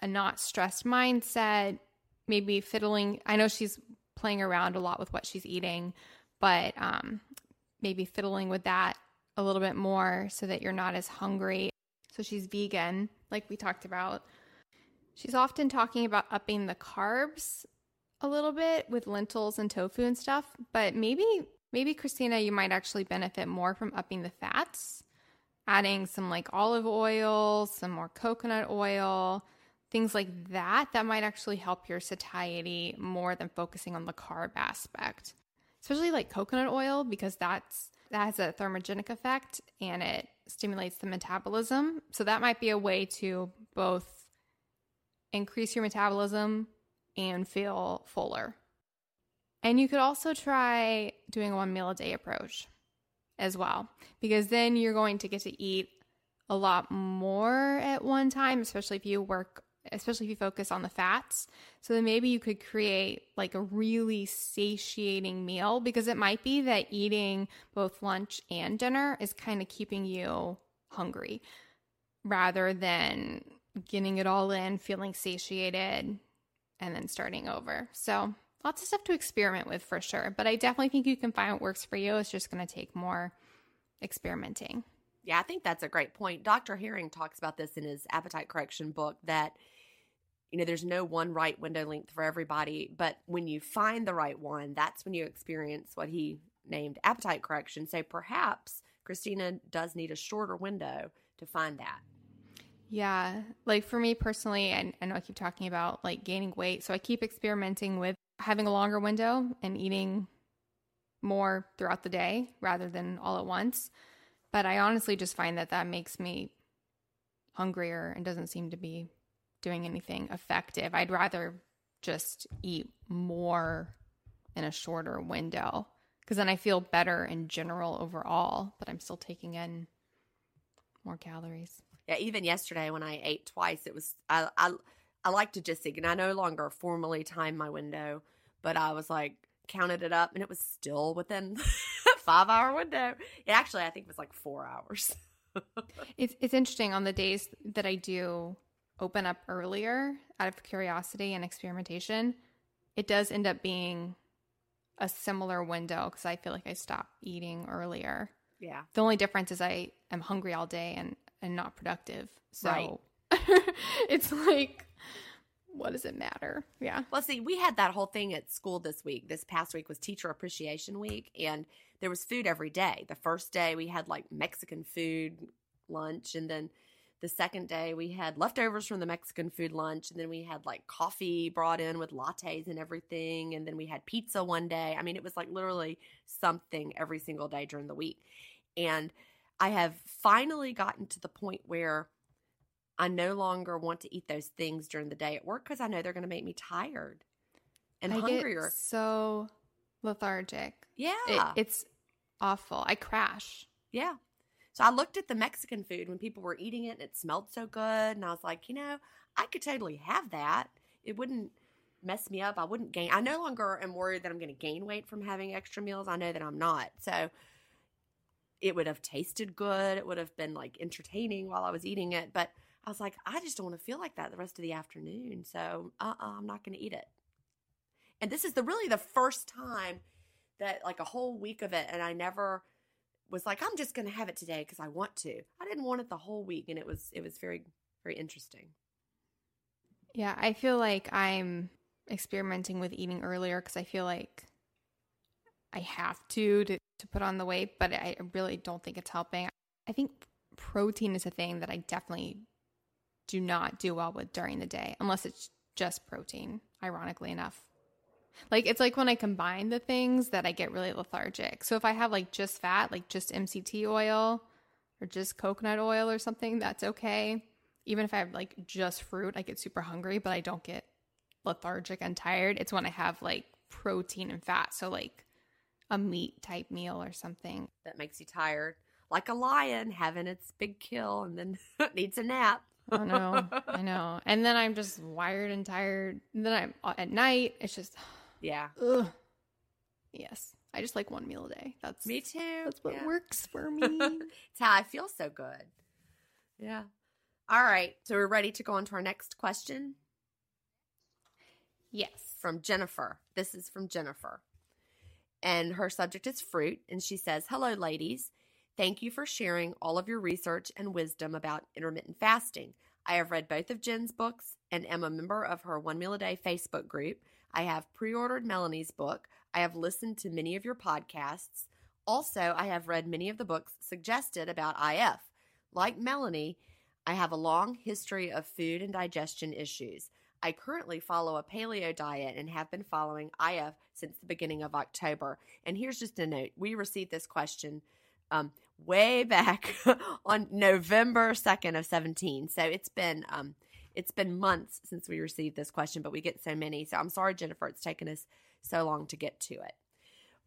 Speaker 4: a not stressed mindset, maybe fiddling. I know she's playing around a lot with what she's eating, but um, maybe fiddling with that a little bit more so that you're not as hungry. So she's vegan, like we talked about. She's often talking about upping the carbs a little bit with lentils and tofu and stuff, but maybe maybe Christina you might actually benefit more from upping the fats, adding some like olive oil, some more coconut oil, things like that that might actually help your satiety more than focusing on the carb aspect. Especially like coconut oil because that's that has a thermogenic effect and it stimulates the metabolism. So that might be a way to both increase your metabolism and feel fuller. And you could also try doing a one meal a day approach as well, because then you're going to get to eat a lot more at one time, especially if you work especially if you focus on the fats. So then maybe you could create like a really satiating meal because it might be that eating both lunch and dinner is kind of keeping you hungry rather than getting it all in, feeling satiated, and then starting over. So lots of stuff to experiment with for sure. But I definitely think you can find what works for you. It's just going to take more experimenting.
Speaker 3: Yeah, I think that's a great point. Dr. Herring talks about this in his appetite correction book that you know there's no one right window length for everybody, but when you find the right one, that's when you experience what he named appetite correction. So perhaps Christina does need a shorter window to find that.
Speaker 4: Yeah, like for me personally, and I know I keep talking about like gaining weight, so I keep experimenting with having a longer window and eating more throughout the day rather than all at once. But I honestly just find that that makes me hungrier and doesn't seem to be doing anything effective. I'd rather just eat more in a shorter window because then I feel better in general overall, but I'm still taking in more calories.
Speaker 3: Yeah, even yesterday when I ate twice, it was I I I like to just and I no longer formally time my window, but I was like counted it up and it was still within five hour window. It actually, I think it was like four hours.
Speaker 4: it's it's interesting on the days that I do open up earlier out of curiosity and experimentation, it does end up being a similar window because I feel like I stop eating earlier.
Speaker 3: Yeah.
Speaker 4: The only difference is I am hungry all day and and not productive. So right. it's like what does it matter? Yeah.
Speaker 3: Well, see, we had that whole thing at school this week. This past week was Teacher Appreciation Week, and there was food every day. The first day we had like Mexican food lunch, and then the second day we had leftovers from the Mexican food lunch, and then we had like coffee brought in with lattes and everything, and then we had pizza one day. I mean, it was like literally something every single day during the week. And I have finally gotten to the point where I no longer want to eat those things during the day at work because I know they're going to make me tired and
Speaker 4: I
Speaker 3: hungrier.
Speaker 4: so lethargic.
Speaker 3: Yeah.
Speaker 4: It, it's awful. I crash.
Speaker 3: Yeah. So I looked at the Mexican food when people were eating it and it smelled so good. And I was like, you know, I could totally have that. It wouldn't mess me up. I wouldn't gain. I no longer am worried that I'm going to gain weight from having extra meals. I know that I'm not. So it would have tasted good. It would have been like entertaining while I was eating it. But I was like, I just don't want to feel like that the rest of the afternoon. So uh uh-uh, I'm not going to eat it. And this is the really the first time that like a whole week of it, and I never was like, I'm just going to have it today because I want to. I didn't want it the whole week, and it was it was very very interesting.
Speaker 4: Yeah, I feel like I'm experimenting with eating earlier because I feel like I have to, to to put on the weight, but I really don't think it's helping. I think protein is a thing that I definitely do not do well with during the day unless it's just protein, ironically enough. Like it's like when I combine the things that I get really lethargic. So if I have like just fat, like just MCT oil or just coconut oil or something, that's okay. Even if I have like just fruit, I get super hungry, but I don't get lethargic and tired. It's when I have like protein and fat. So like a meat type meal or something.
Speaker 3: That makes you tired. Like a lion having its big kill and then needs a nap.
Speaker 4: I know, I know. And then I'm just wired and tired. And then I'm uh, at night. It's just
Speaker 3: yeah.
Speaker 4: Ugh. Yes. I just like one meal a day. That's
Speaker 3: me too.
Speaker 4: That's what
Speaker 3: yeah.
Speaker 4: works for me.
Speaker 3: it's how I feel so good. Yeah. All right. So we're ready to go on to our next question.
Speaker 4: Yes.
Speaker 3: From Jennifer. This is from Jennifer. And her subject is fruit. And she says, Hello, ladies. Thank you for sharing all of your research and wisdom about intermittent fasting. I have read both of Gin's books and am a member of her One Meal a Day Facebook group. I have pre ordered Melanie's book. I have listened to many of your podcasts. Also, I have read many of the books suggested about IF. Like Melanie, I have a long history of food and digestion issues. I currently follow a paleo diet and have been following IF since the beginning of October. And here's just a note we received this question um, way back on November 2nd of 17. So it's been. Um, it's been months since we received this question, but we get so many. So I'm sorry, Jennifer, it's taken us so long to get to it.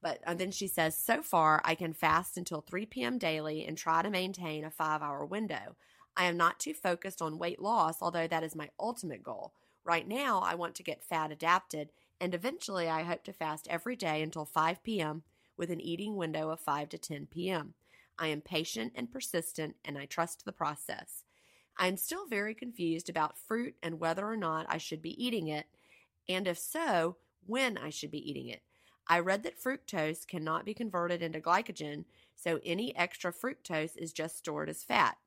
Speaker 3: But and then she says, so far I can fast until 3 p.m. daily and try to maintain a five hour window. I am not too focused on weight loss, although that is my ultimate goal. Right now, I want to get fat adapted, and eventually, I hope to fast every day until 5 p.m. with an eating window of 5 to 10 p.m. I am patient and persistent, and I trust the process. I am still very confused about fruit and whether or not I should be eating it, and if so, when I should be eating it. I read that fructose cannot be converted into glycogen, so any extra fructose is just stored as fat.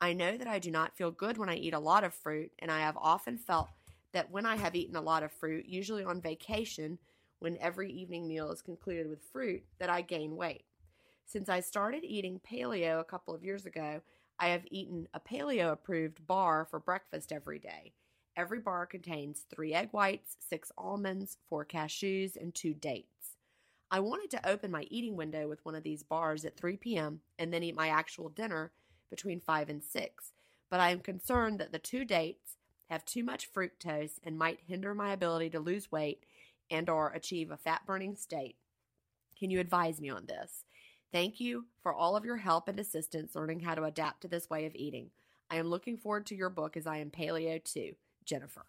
Speaker 3: I know that I do not feel good when I eat a lot of fruit, and I have often felt that when I have eaten a lot of fruit, usually on vacation, when every evening meal is concluded with fruit, that I gain weight. Since I started eating paleo a couple of years ago, I have eaten a paleo approved bar for breakfast every day. Every bar contains three egg whites, six almonds, four cashews, and two dates. I wanted to open my eating window with one of these bars at 3 p.m. and then eat my actual dinner between 5 and 6, but I am concerned that the two dates have too much fructose and might hinder my ability to lose weight and or achieve a fat burning state. Can you advise me on this? Thank you for all of your help and assistance learning how to adapt to this way of eating. I am looking forward to your book as I am paleo too. Jennifer.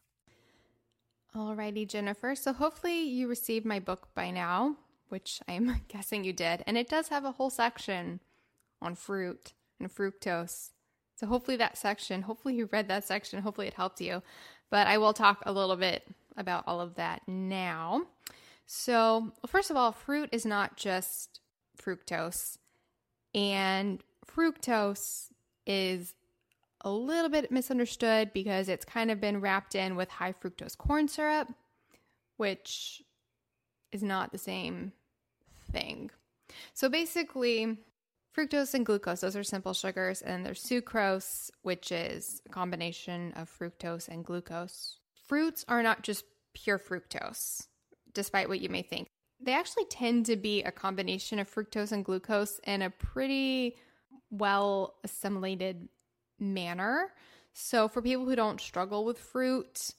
Speaker 4: Alrighty, Jennifer. So hopefully you received my book by now, which I'm guessing you did. And it does have a whole section on fruit and fructose. So hopefully that section, hopefully you read that section, hopefully it helped you. But I will talk a little bit about all of that now. So, first of all, fruit is not just fructose. And fructose is a little bit misunderstood because it's kind of been wrapped in with high fructose corn syrup, which is not the same thing. So basically, fructose and glucose, those are simple sugars, and there's sucrose, which is a combination of fructose and glucose. Fruits are not just pure fructose, despite what you may think they actually tend to be a combination of fructose and glucose in a pretty well assimilated manner. So, for people who don't struggle with fruit,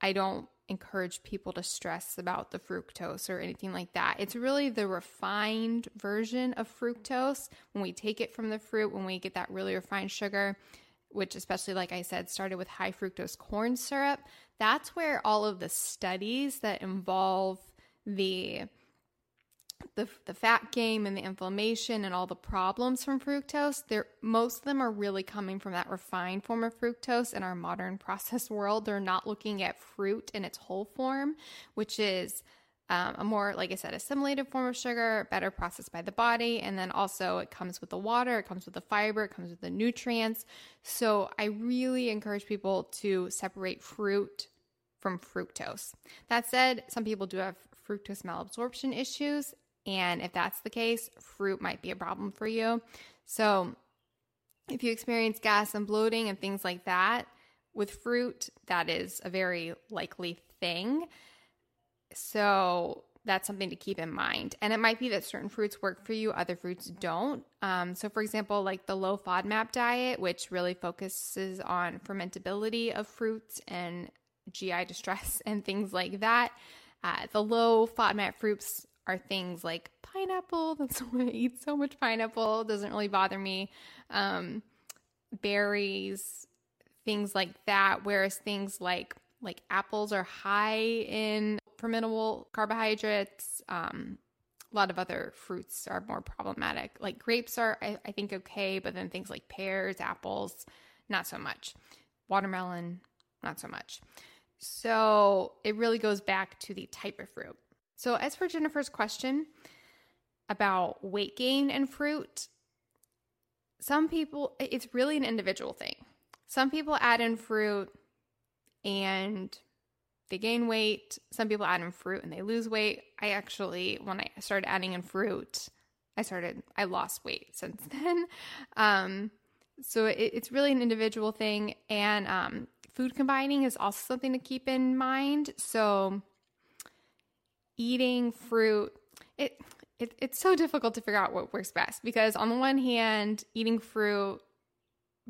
Speaker 4: I don't encourage people to stress about the fructose or anything like that. It's really the refined version of fructose when we take it from the fruit, when we get that really refined sugar, which, especially like I said, started with high fructose corn syrup. That's where all of the studies that involve the the, the fat gain and the inflammation and all the problems from fructose, they're, most of them are really coming from that refined form of fructose in our modern processed world. They're not looking at fruit in its whole form, which is um, a more, like I said, assimilated form of sugar, better processed by the body. And then also it comes with the water, it comes with the fiber, it comes with the nutrients. So I really encourage people to separate fruit from fructose. That said, some people do have fructose malabsorption issues, and if that's the case, fruit might be a problem for you. So, if you experience gas and bloating and things like that with fruit, that is a very likely thing. So, that's something to keep in mind. And it might be that certain fruits work for you, other fruits don't. Um, so, for example, like the low FODMAP diet, which really focuses on fermentability of fruits and GI distress and things like that. Uh, the low FODMAP fruits are things like pineapple. That's why I eat so much pineapple. It doesn't really bother me. Um, berries, things like that. Whereas things like like apples are high in fermentable carbohydrates. Um, a lot of other fruits are more problematic. Like grapes are, I, I think, okay, but then things like pears, apples, not so much. Watermelon, not so much. So it really goes back to the type of fruit. So, as for Jennifer's question about weight gain and fruit, some people, it's really an individual thing. Some people add in fruit and they gain weight. Some people add in fruit and they lose weight. I actually, when I started adding in fruit, I started, I lost weight since then. Um, so it, it's really an individual thing. And um, food combining is also something to keep in mind. So, eating fruit, it, it it's so difficult to figure out what works best because on the one hand, eating fruit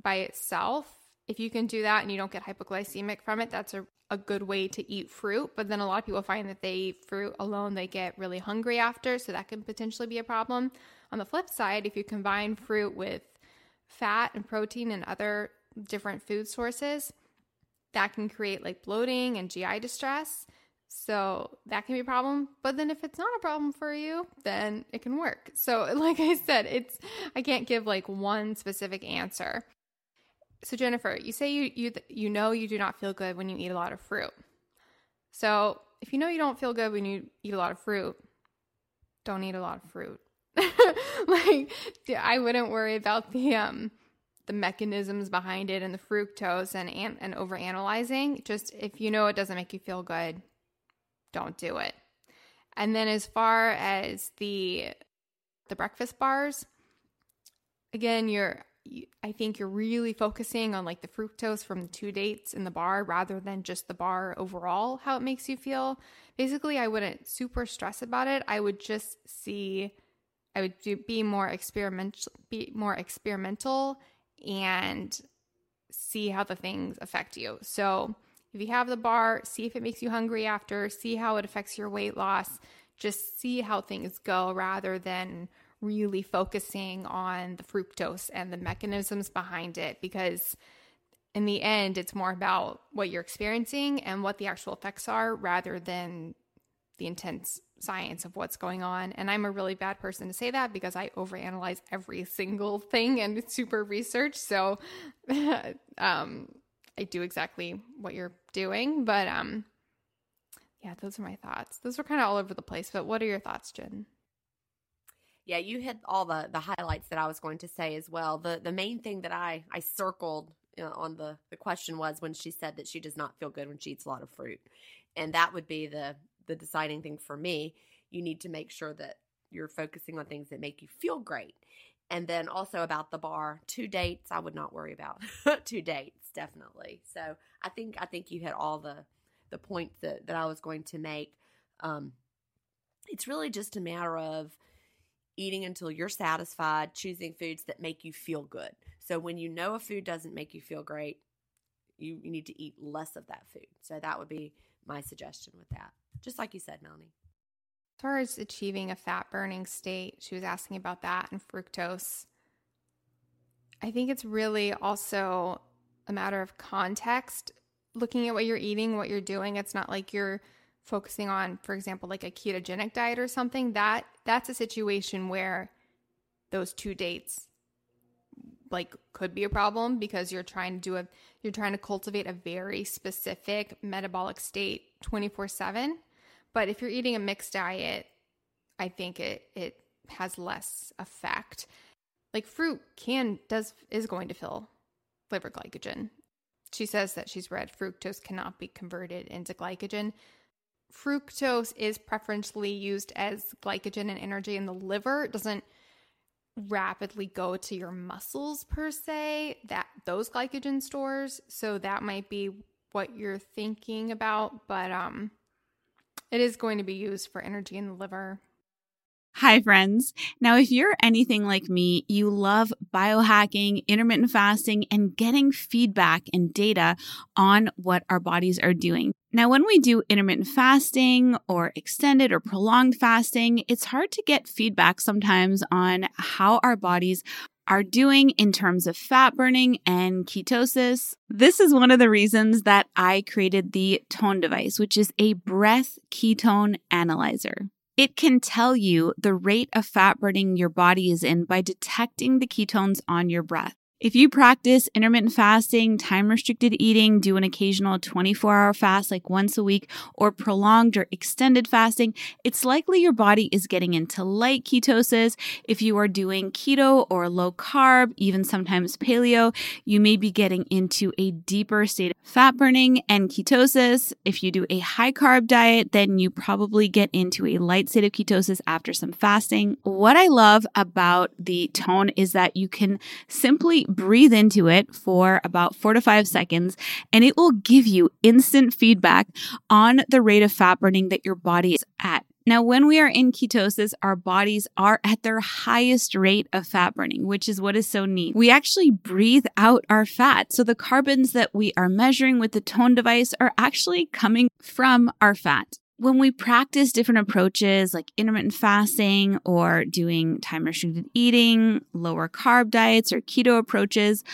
Speaker 4: by itself, if you can do that and you don't get hypoglycemic from it, that's a, a good way to eat fruit. But then a lot of people find that they eat fruit alone, they get really hungry after, so that can potentially be a problem. On the flip side, if you combine fruit with fat and protein and other different food sources, that can create like bloating and GI distress. So that can be a problem. But then if it's not a problem for you, then it can work. So like I said, it's I can't give like one specific answer. So Jennifer, you say you you you know you do not feel good when you eat a lot of fruit. So if you know you don't feel good when you eat a lot of fruit, don't eat a lot of fruit. like I wouldn't worry about the um the mechanisms behind it and the fructose and and, and over analyzing. Just if you know it doesn't make you feel good, don't do it. And then as far as the the breakfast bars, again, you're I think you're really focusing on like the fructose from the two dates in the bar rather than just the bar overall, how it makes you feel. Basically, I wouldn't super stress about it. I would just see I would do, be more experimental be more experimental and see how the things affect you. So, if you have the bar, see if it makes you hungry after, see how it affects your weight loss. Just see how things go rather than really focusing on the fructose and the mechanisms behind it because in the end it's more about what you're experiencing and what the actual effects are rather than the intense science of what's going on. And I'm a really bad person to say that because I overanalyze every single thing and super research. So um I do exactly what you're doing. But um, yeah, those are my thoughts. Those are kind of all over the place. But what are your thoughts, Gin?
Speaker 3: Yeah, you hit all the the highlights that I was going to say as well. The the main thing that I I circled you know, on the the question was when she said that she does not feel good when she eats a lot of fruit, and that would be the the deciding thing for me. You need to make sure that you're focusing on things that make you feel great. And then also about the bar, two dates I would not worry about. two dates definitely. So I think I think you hit all the the points that, that I was going to make. Um, it's really just a matter of eating until you're satisfied, choosing foods that make you feel good. So when you know a food doesn't make you feel great, you, you need to eat less of that food. So that would be my suggestion with that. Just like you said, Melanie.
Speaker 4: As far as achieving a fat burning state, she was asking about that and fructose. I think it's really also a matter of context. Looking at what you're eating, what you're doing, it's not like you're focusing on, for example, like a ketogenic diet or something. That that's a situation where those two dates like could be a problem because you're trying to do a you're trying to cultivate a very specific metabolic state 24/7 but if you're eating a mixed diet i think it it has less effect. Like fruit can does is going to fill liver glycogen. She says that she's read fructose cannot be converted into glycogen. Fructose is preferentially used as glycogen and energy in the liver. It doesn't rapidly go to your muscles per se that those glycogen stores. So that might be what you're thinking about but um it is going to be used for energy in the liver
Speaker 2: Hi, friends. Now, if you're anything like me, you love biohacking, intermittent fasting, and getting feedback and data on what our bodies are doing. Now, when we do intermittent fasting or extended or prolonged fasting, it's hard to get feedback sometimes on how our bodies are doing in terms of fat burning and ketosis. This is one of the reasons that I created the Tone device, which is a breath ketone analyzer. It can tell you the rate of fat burning your body is in by detecting the ketones on your breath. If you practice intermittent fasting, time restricted eating, do an occasional 24 hour fast like once a week, or prolonged or extended fasting, it's likely your body is getting into light ketosis. If you are doing keto or low carb, even sometimes paleo, you may be getting into a deeper state of fat burning and ketosis. If you do a high carb diet, then you probably get into a light state of ketosis after some fasting. What I love about the tone is that you can simply breathe into it for about four to five seconds, and it will give you instant feedback on the rate of fat burning that your body is at. Now, when we are in ketosis, our bodies are at their highest rate of fat burning, which is what is so neat. We actually breathe out our fat. So the carbons that we are measuring with the tone device are actually coming from our fat when we practice different approaches like intermittent fasting or doing time restricted eating, lower carb diets, or keto approaches,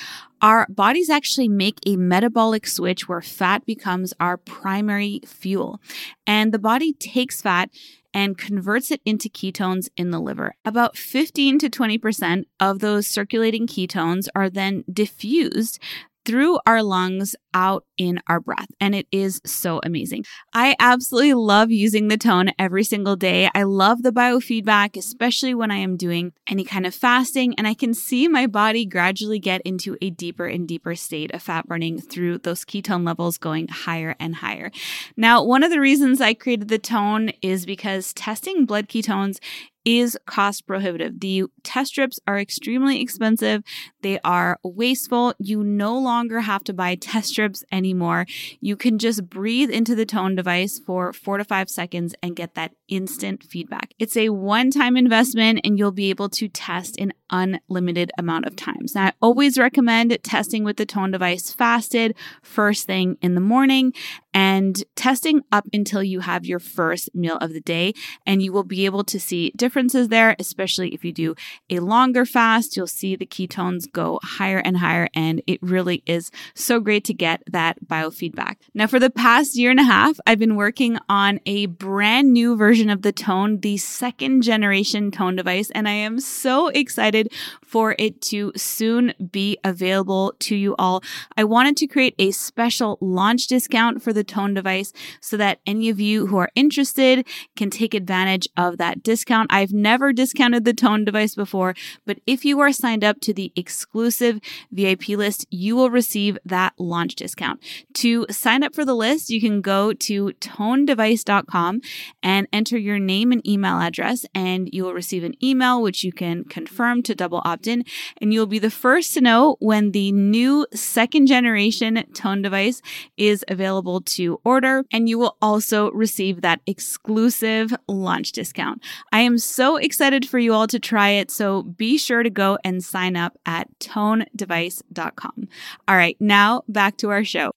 Speaker 2: our bodies actually make a metabolic switch where fat becomes our primary fuel. And the body takes fat and converts it into ketones in the liver. About 15 to 20% of those circulating ketones are then diffused through our lungs out in our breath. And it is so amazing. I absolutely love using the tone every single day. I love the biofeedback, especially when I am doing any kind of fasting. And I can see my body gradually get into a deeper and deeper state of fat burning through those ketone levels going higher and higher. Now, one of the reasons I created the tone is because testing blood ketones is cost prohibitive. The test strips are extremely expensive. They are wasteful. You no longer have to buy test strips anymore. You can just breathe into the tone device for four to five seconds and get that instant feedback. It's a one time investment and you'll be able to test an unlimited amount of times. Now, I always recommend testing with the tone device fasted first thing in the morning and testing up until you have your first meal of the day. And you will be able to see differences there, especially if you do a longer fast. You'll see the ketones go higher and higher. And it really is so great to get that biofeedback. Now, for the past year and a half, I've been working on a brand new version of the tone, the second generation tone device. And I am so excited for it to soon be available to you all. I wanted to create a special launch discount for the tone device so that any of you who are interested can take advantage of that discount. I've never discounted the tone device before, but if you are signed up to the exclusive VIP list, you will receive that launch discount. To sign up for the list, you can go to tonedevice.com and enter your name and email address, and you will receive an email which you can confirm to double opt in, and you'll be the first to know when the new second generation tone device is available to order, and you will also receive that exclusive launch discount. I am excited for you all to try it. So be sure to go and sign up at tonedevice.com. All right, now back to our show.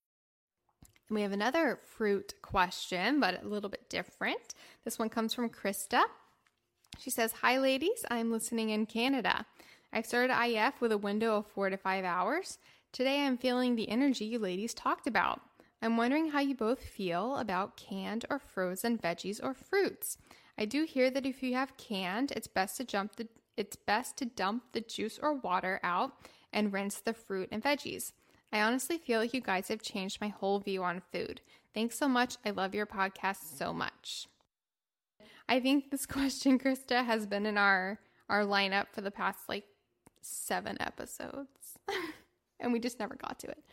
Speaker 4: We have another fruit question, but a little bit different. This one comes from Krista. She says, Hi, ladies. I'm listening in Canada. I started IF with a window of four to five hours. Today I'm feeling the energy you ladies talked about. I'm wondering how you both feel about canned or frozen veggies or fruits. I do hear that if you have canned, it's best to jump the it's best to dump the juice or water out and rinse the fruit and veggies. I honestly feel like you guys have changed my whole view on food. Thanks so much. I love your podcast so much. I think this question, Krista, has been in our our lineup for the past like seven episodes. and we just never got to it.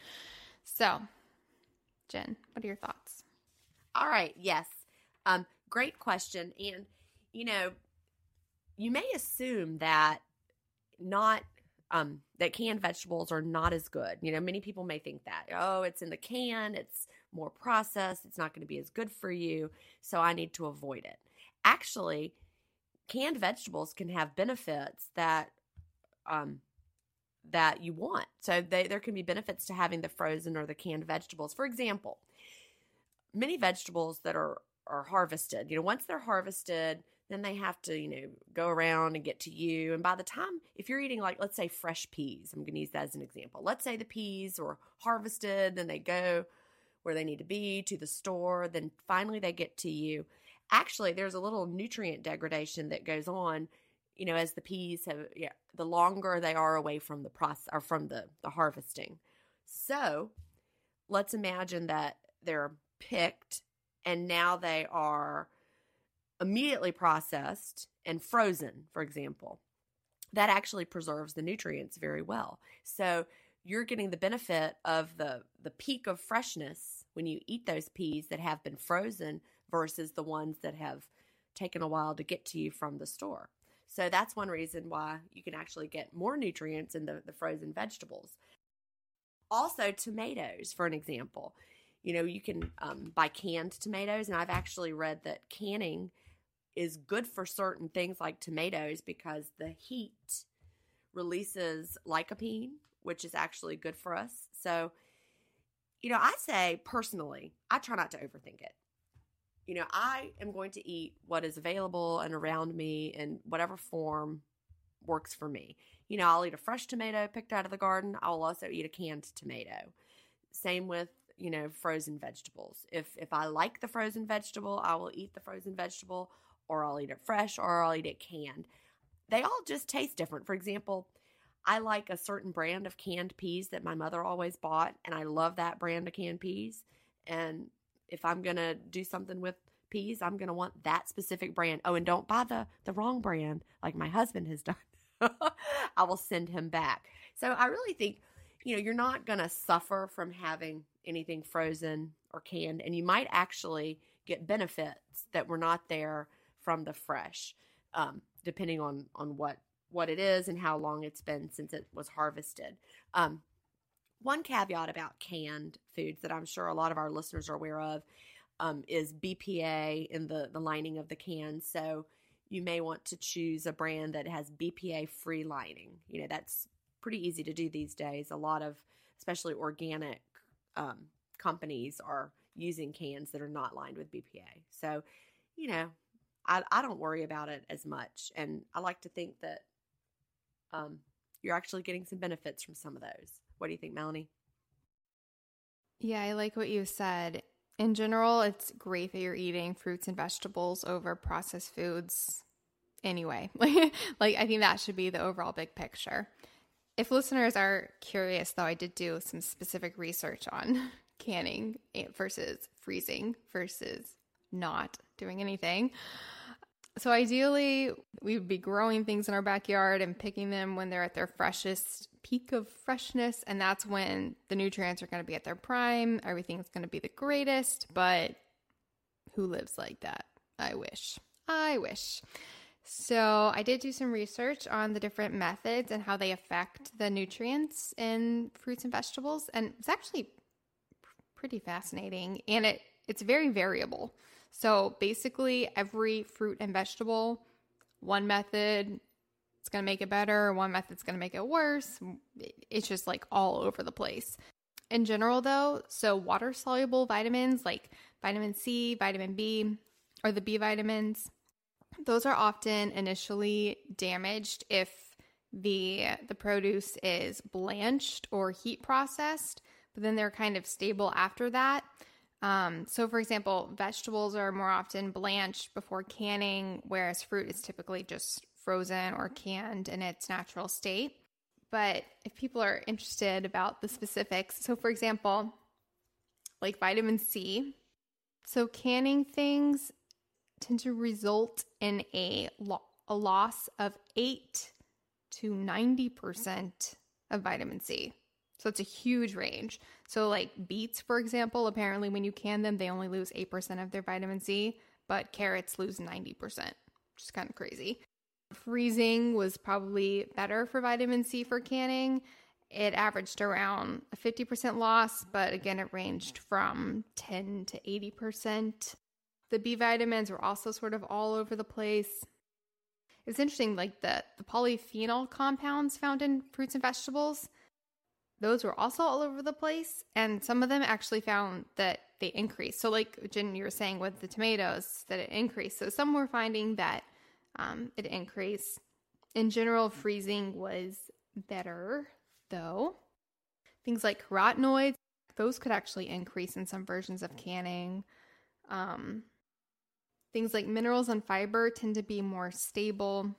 Speaker 4: So, Gin, what are your thoughts?
Speaker 3: All right. Yes. Um, great question. And, you know, you may assume that not um, that canned vegetables are not as good. You know, many people may think that, oh, it's in the can, it's more processed, it's not going to be as good for you, so I need to avoid it. Actually, canned vegetables can have benefits that um, that you want. So they, there can be benefits to having the frozen or the canned vegetables. For example, many vegetables that are are harvested, you know, once they're harvested, then they have to, you know, go around and get to you. And by the time, if you're eating like, let's say fresh peas, I'm going to use that as an example. Let's say the peas are harvested, then they go where they need to be to the store, then finally they get to you. Actually, there's a little nutrient degradation that goes on you know, as the peas have, yeah, the longer they are away from the process or from the, the harvesting. So let's imagine that they're picked and now they are immediately processed and frozen, for example. That actually preserves the nutrients very well. So you're getting the benefit of the the peak of freshness when you eat those peas that have been frozen versus the ones that have taken a while to get to you from the store. So that's one reason why you can actually get more nutrients in the, the frozen vegetables. Also, tomatoes, for an example. You know, you can um, buy canned tomatoes, and I've actually read that canning is good for certain things like tomatoes because the heat releases lycopene, which is actually good for us. So, you know, I say personally, I try not to overthink it you know, I am going to eat what is available and around me in whatever form works for me. You know, I'll eat a fresh tomato picked out of the garden. I'll also eat a canned tomato. Same with, you know, frozen vegetables. If if I like the frozen vegetable, I will eat the frozen vegetable or I'll eat it fresh or I'll eat it canned. They all just taste different. For example, I like a certain brand of canned peas that my mother always bought and I love that brand of canned peas and if I'm to do something with peas, I'm to want that specific brand. Oh, and don't buy the the wrong brand like my husband has done. I will send him back. So I really think you know, you're not going to suffer from having anything frozen or canned and you might actually get benefits that were not there from the fresh um, depending on on what what it is and how long it's been since it was harvested. Um, one caveat about canned foods that I'm sure a lot of our listeners are aware of um, is BPA in the, the lining of the can. So you may want to choose a brand that has BPA free lining. You know, that's pretty easy to do these days. A lot of, especially organic um, companies, are using cans that are not lined with BPA. So, you know, I, I don't worry about it as much. And I like to think that um, you're actually getting some benefits from some of those. What do you think, Melanie?
Speaker 4: Yeah, I like what you said. In general, it's great that you're eating fruits and vegetables over processed foods anyway. like I think that should be the overall big picture. If listeners are curious though, I did do some specific research on canning versus freezing versus not doing anything. So ideally, we would be growing things in our backyard and picking them when they're at their freshest peak of freshness. And that's when the nutrients are going to be at their prime. Everything's going to be the greatest. But who lives like that? I wish. I wish. So I did do some research on the different methods and how they affect the nutrients in fruits and vegetables. And it's actually pretty fascinating. And it, it's very variable. So basically, every fruit and vegetable one method it's going to make it better, one method's going to make it worse. It's just like all over the place. In general, though, so water soluble vitamins like vitamin C, vitamin B, or the B vitamins, those are often initially damaged if the the produce is blanched or heat processed, but then they're kind of stable after that. Um, so, for example, vegetables are more often blanched before canning, whereas fruit is typically just frozen or canned in its natural state. But if people are interested about the specifics, so for example, like vitamin C, so canning things tend to result in a, lo- a loss of 8 to 90% of vitamin C. So it's a huge range. So, like beets, for example, apparently when you can them, they only lose 8% of their vitamin C, but carrots lose 90%, which is kind of crazy. Freezing was probably better for vitamin C for canning. It averaged around a 50% loss, but again, it ranged from 10 to 80%. The B vitamins were also sort of all over the place. It's interesting, like the, the polyphenol compounds found in fruits and vegetables, those were also all over the place. And some of them actually found that they increased. So, like Gin, you were saying with the tomatoes, that it increased. So, some were finding that um, it increased. In general, freezing was better, though. Things like carotenoids, those could actually increase in some versions of canning. Um, things like minerals and fiber tend to be more stable.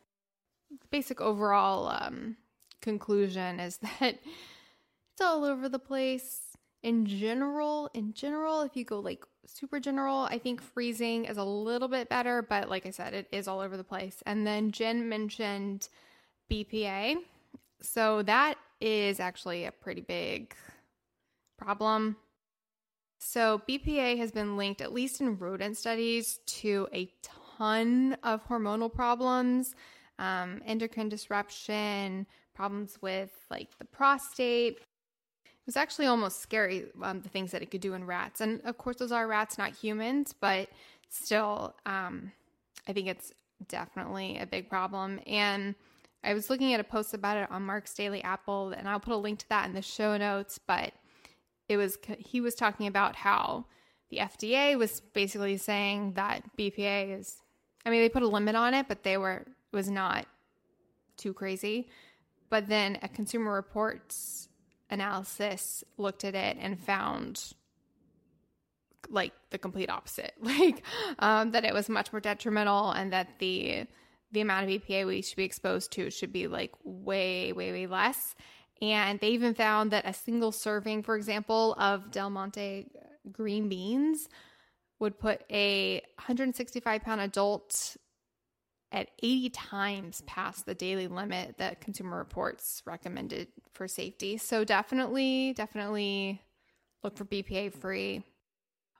Speaker 4: The basic overall um, conclusion is that it's all over the place. In general, in general, if you go like super general. I think freezing is a little bit better, but like I said, it is all over the place. And then Gin mentioned BPA. So that is actually a pretty big problem. So BPA has been linked, at least in rodent studies, to a ton of hormonal problems, um, endocrine disruption, problems with like the prostate, It was actually almost scary um, the things that it could do in rats. And of course those are rats not humans but still um, i think it's definitely a big problem. And i was looking at a post about it on mark's daily apple and i'll put a link to that in the show notes but it was he was talking about how the fda was basically saying that bpa is i mean they put a limit on it but they were was not too crazy. But then a consumer reports analysis looked at it and found like the complete opposite. Like um, that it was much more detrimental and that the the amount of BPA we should be exposed to should be like way way way less and they even found that a single serving for example of Del Monte green beans would put a 165 pound adult at 80 times past the daily limit that Consumer Reports recommended for safety. So definitely, definitely look for BPA free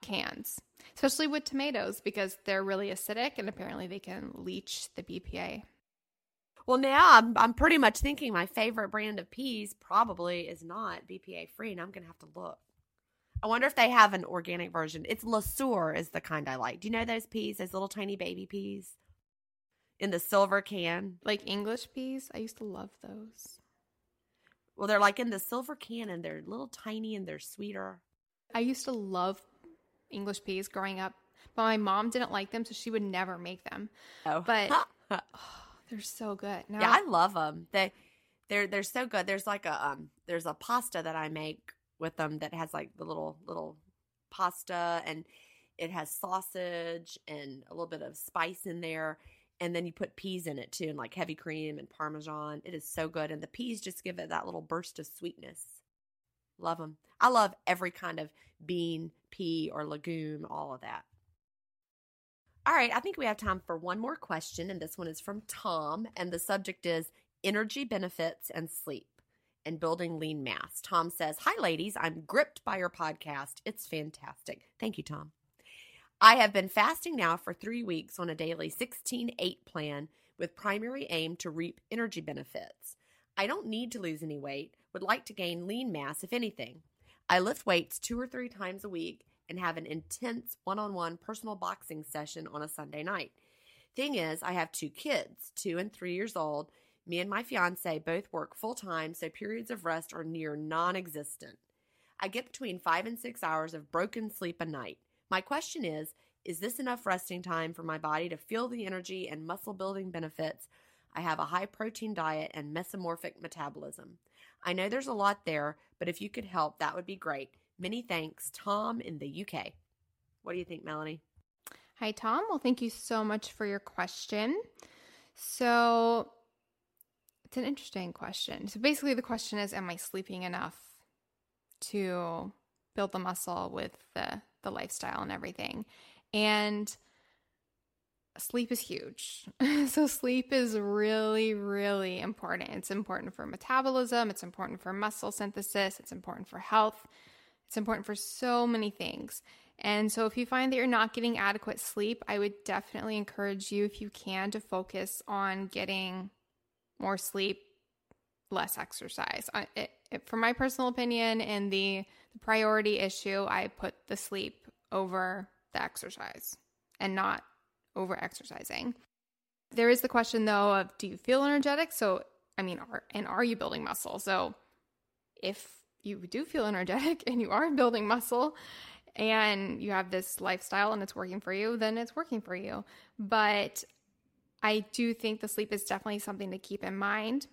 Speaker 4: cans, especially with tomatoes because they're really acidic and apparently they can leach the BPA.
Speaker 3: Well, now I'm I'm pretty much thinking my favorite brand of peas probably is not BPA free, and I'm gonna have to look. I wonder if they have an organic version. It's Le Sueur is the kind I like. Do you know those peas? Those little tiny baby peas in the silver can.
Speaker 4: Like English peas? I used to love those.
Speaker 3: Well, they're like in the silver can and they're little tiny and they're sweeter.
Speaker 4: I used to love English peas growing up, but my mom didn't like them, so she would never make them. Oh, but they're so good.
Speaker 3: Now, yeah, I love them. They they're they're so good. There's like a um there's a pasta that I make with them that has like the little little pasta and it has sausage and a little bit of spice in there and then you put peas in it too and like heavy cream and parmesan it is so good and the peas just give it that little burst of sweetness love them i love every kind of bean pea or legume all of that all right i think we have time for one more question and this one is from tom and the subject is energy benefits and sleep and building lean mass. Tom says hi ladies. I'm gripped by your podcast. It's fantastic. Thank you tom. I have been fasting now for three weeks on a daily 16 8 plan with primary aim to reap energy benefits. I don't need to lose any weight, would like to gain lean mass if anything. I lift weights two or three times a week and have an intense one on one personal boxing session on a Sunday night. Thing is, I have two kids, two and three years old. Me and my fiance both work full time, so periods of rest are near non existent. I get between five and six hours of broken sleep a night. My question is Is this enough resting time for my body to feel the energy and muscle building benefits? I have a high protein diet and mesomorphic metabolism. I know there's a lot there, but if you could help, that would be great. Many thanks, Tom in the UK. What do you think, Melanie?
Speaker 4: Hi, Tom. Well, thank you so much for your question. So, it's an interesting question. So, basically, the question is Am I sleeping enough to build the muscle with the, the lifestyle and everything? And sleep is huge. so, sleep is really, really important. It's important for metabolism, it's important for muscle synthesis, it's important for health, it's important for so many things. And so, if you find that you're not getting adequate sleep, I would definitely encourage you, if you can, to focus on getting more sleep, less exercise. It, it, for my personal opinion, and the, the priority issue, I put the sleep over the exercise and not over exercising. There is the question though of do you feel energetic? So, I mean, are, and are you building muscle? So, if you do feel energetic and you are building muscle and you have this lifestyle and it's working for you, then it's working for you. But I do think the sleep is definitely something to keep in mind.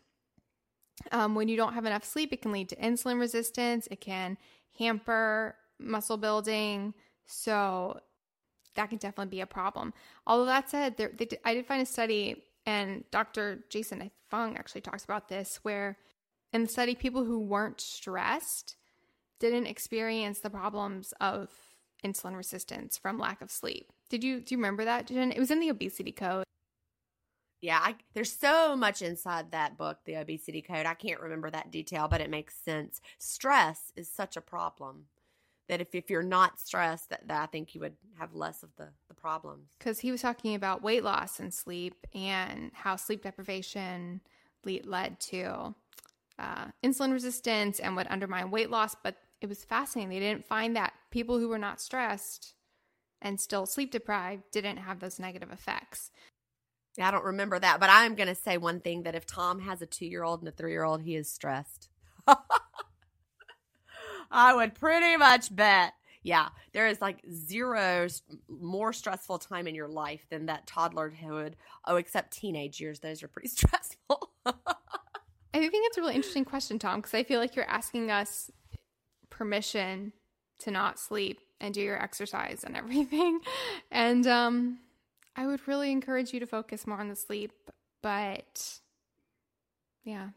Speaker 4: Um, when you don't have enough sleep, it can lead to insulin resistance, it can hamper muscle building. So that can definitely be a problem. Although that said, there, I did find a study, and Dr. Jason Fung actually talks about this, where in the study, people who weren't stressed didn't experience the problems of insulin resistance from lack of sleep. Did you do you remember that, Gin? It was in the obesity code.
Speaker 3: Yeah, I, there's so much inside that book, the obesity code. I can't remember that detail, but it makes sense. Stress is such a problem that if, if you're not stressed, that, that I think you would have less of the, the problems.
Speaker 4: Because he was talking about weight loss and sleep and how sleep deprivation lead, led to uh, insulin resistance and would undermine weight loss. But it was fascinating. They didn't find that people who were not stressed and still sleep deprived didn't have those negative effects.
Speaker 3: I don't remember that, but I'm going to say one thing that if Tom has a two year old and a three year old, he is stressed. I would pretty much bet. Yeah, there is like zero more stressful time in your life than that toddlerhood. Oh, except teenage years; those are pretty stressful.
Speaker 4: I think it's a really interesting question, Tom, because I feel like you're asking us permission to not sleep and do your exercise and everything. And um, I would really encourage you to focus more on the sleep, but yeah.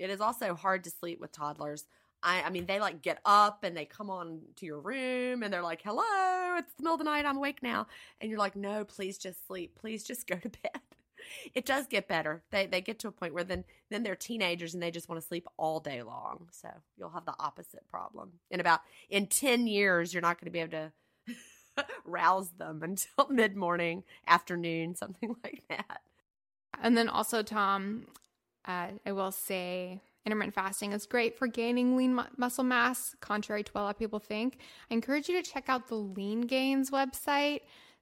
Speaker 3: It is also hard to sleep with toddlers. I, I mean, they like get up and they come on to your room and they're like, hello, it's the middle of the night. I'm awake now. And you're like, no, please just sleep. Please just go to bed it does get better. They they get to a point where then then they're teenagers and they just want to sleep all day long. So you'll have the opposite problem. In about in 10 years you're not going to be able to rouse them until mid morning, afternoon, something like that.
Speaker 4: And then also, Tom, uh, I will say intermittent fasting is great for gaining lean mu- muscle mass, contrary to what a lot of people think. I encourage you to check out the Leangains website.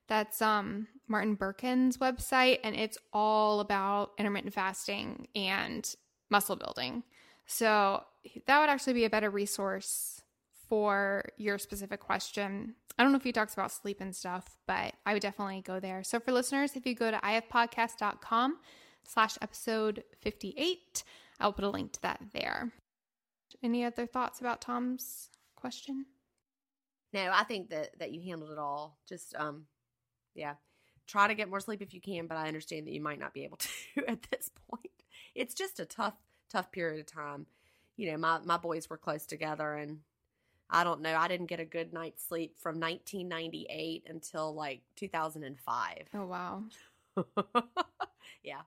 Speaker 4: That's um, Martin Berkhan's website, and it's all about intermittent fasting and muscle building. So that would actually be a better resource for your specific question. I don't know if he talks about sleep and stuff, but I would definitely go there. So for listeners, if you go to ifpodcast.com slash episode 58, I'll put a link to that there. Any other thoughts about Tom's question?
Speaker 3: No, I think that that you handled it all. Just um yeah. Try to get more sleep if you can, but I understand that you might not be able to at this point. It's just a tough, tough period of time. You know, my, my boys were close together and I don't know. I didn't get a good night's sleep from 1998 until like 2005.
Speaker 4: Oh, wow.
Speaker 3: yeah.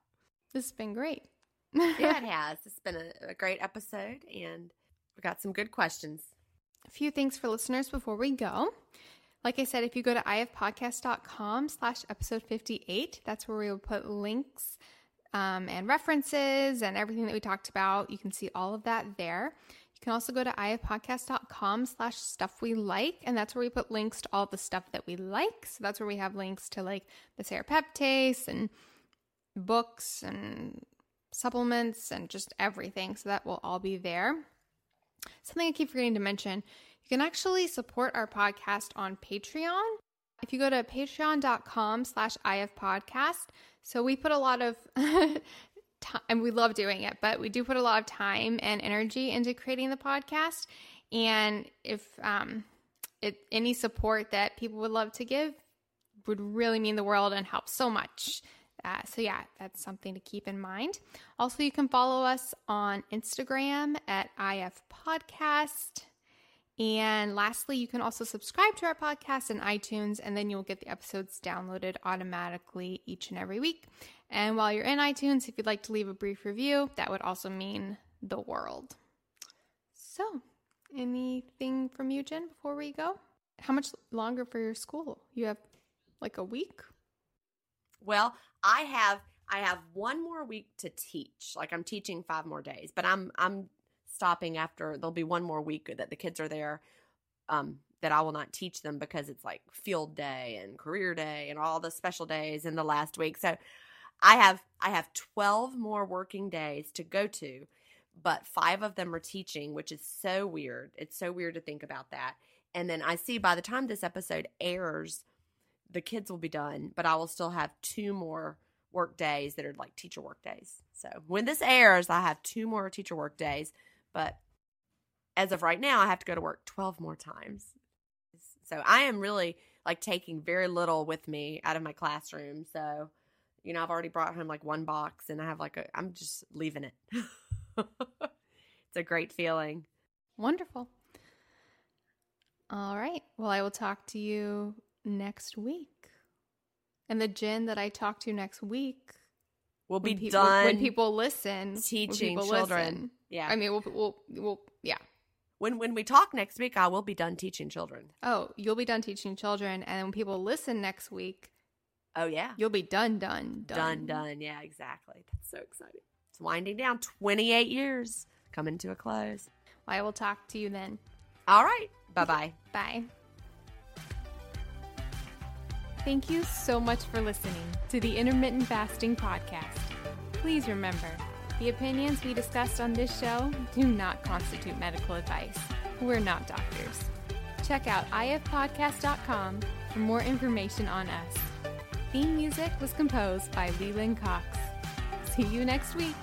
Speaker 4: This has been great.
Speaker 3: yeah, it has. It's been a, a great episode and we got some good questions.
Speaker 4: A few things for listeners before we go. Like I said, if you go to ifpodcast.com slash episode 58, that's where we will put links um, and references and everything that we talked about. You can see all of that there. You can also go to ifpodcast.com slash stuff we like, and that's where we put links to all the stuff that we like. So that's where we have links to like the serrapeptase and books and supplements and just everything. So that will all be there. Something I keep forgetting to mention you can actually support our podcast on Patreon. If you go to patreon.com slash ifpodcast, so we put a lot of time, and we love doing it, but we do put a lot of time and energy into creating the podcast. And if um, it, any support that people would love to give would really mean the world and help so much. Uh, so, yeah, that's something to keep in mind. Also, you can follow us on Instagram at IF Podcast. And lastly, you can also subscribe to our podcast in iTunes, and then you'll get the episodes downloaded automatically each and every week. And while you're in iTunes, if you'd like to leave a brief review, that would also mean the world. So, anything from you, Gin, before we go? How much longer for your school? You have like a week?
Speaker 3: Well, I have I have one more week to teach. Like I'm teaching 5 more days, but I'm I'm stopping after there'll be one more week that the kids are there um that I will not teach them because it's like field day and career day and all the special days in the last week. So I have I have 12 more working days to go to, but 5 of them are teaching, which is so weird. It's so weird to think about that. And then I see by the time this episode airs, the kids will be done, but I will still have two more work days that are like teacher work days. So when this airs, I have two more teacher work days, but as of right now, I have to go to work 12 more times. So I am really like taking very little with me out of my classroom. So, you know, I've already brought home like one box and I have like a, I'm just leaving it. it's a great feeling.
Speaker 4: Wonderful. All right. Well, I will talk to you next week. And the Gin that I talk to next week
Speaker 3: will be
Speaker 4: pe-
Speaker 3: done
Speaker 4: when people listen
Speaker 3: teaching
Speaker 4: people
Speaker 3: children.
Speaker 4: listen.
Speaker 3: Yeah.
Speaker 4: I mean, we'll, we'll, we'll, yeah.
Speaker 3: when when we talk next week, I will be done teaching children.
Speaker 4: Oh, you'll be done teaching children, and when people listen next week,
Speaker 3: Oh yeah.
Speaker 4: you'll be done, done, done
Speaker 3: done. Done. Yeah, exactly. That's so exciting. It's winding down. 28 years coming to a close.
Speaker 4: Well, I will talk to you then.
Speaker 3: All right. Bye-bye.
Speaker 4: Bye. Thank you so much for listening to the Intermittent Fasting Podcast. Please remember, the opinions we discussed on this show do not constitute medical advice. We're not doctors. Check out ifpodcast.com for more information on us. Theme music was composed by Leland Cox. See you next week.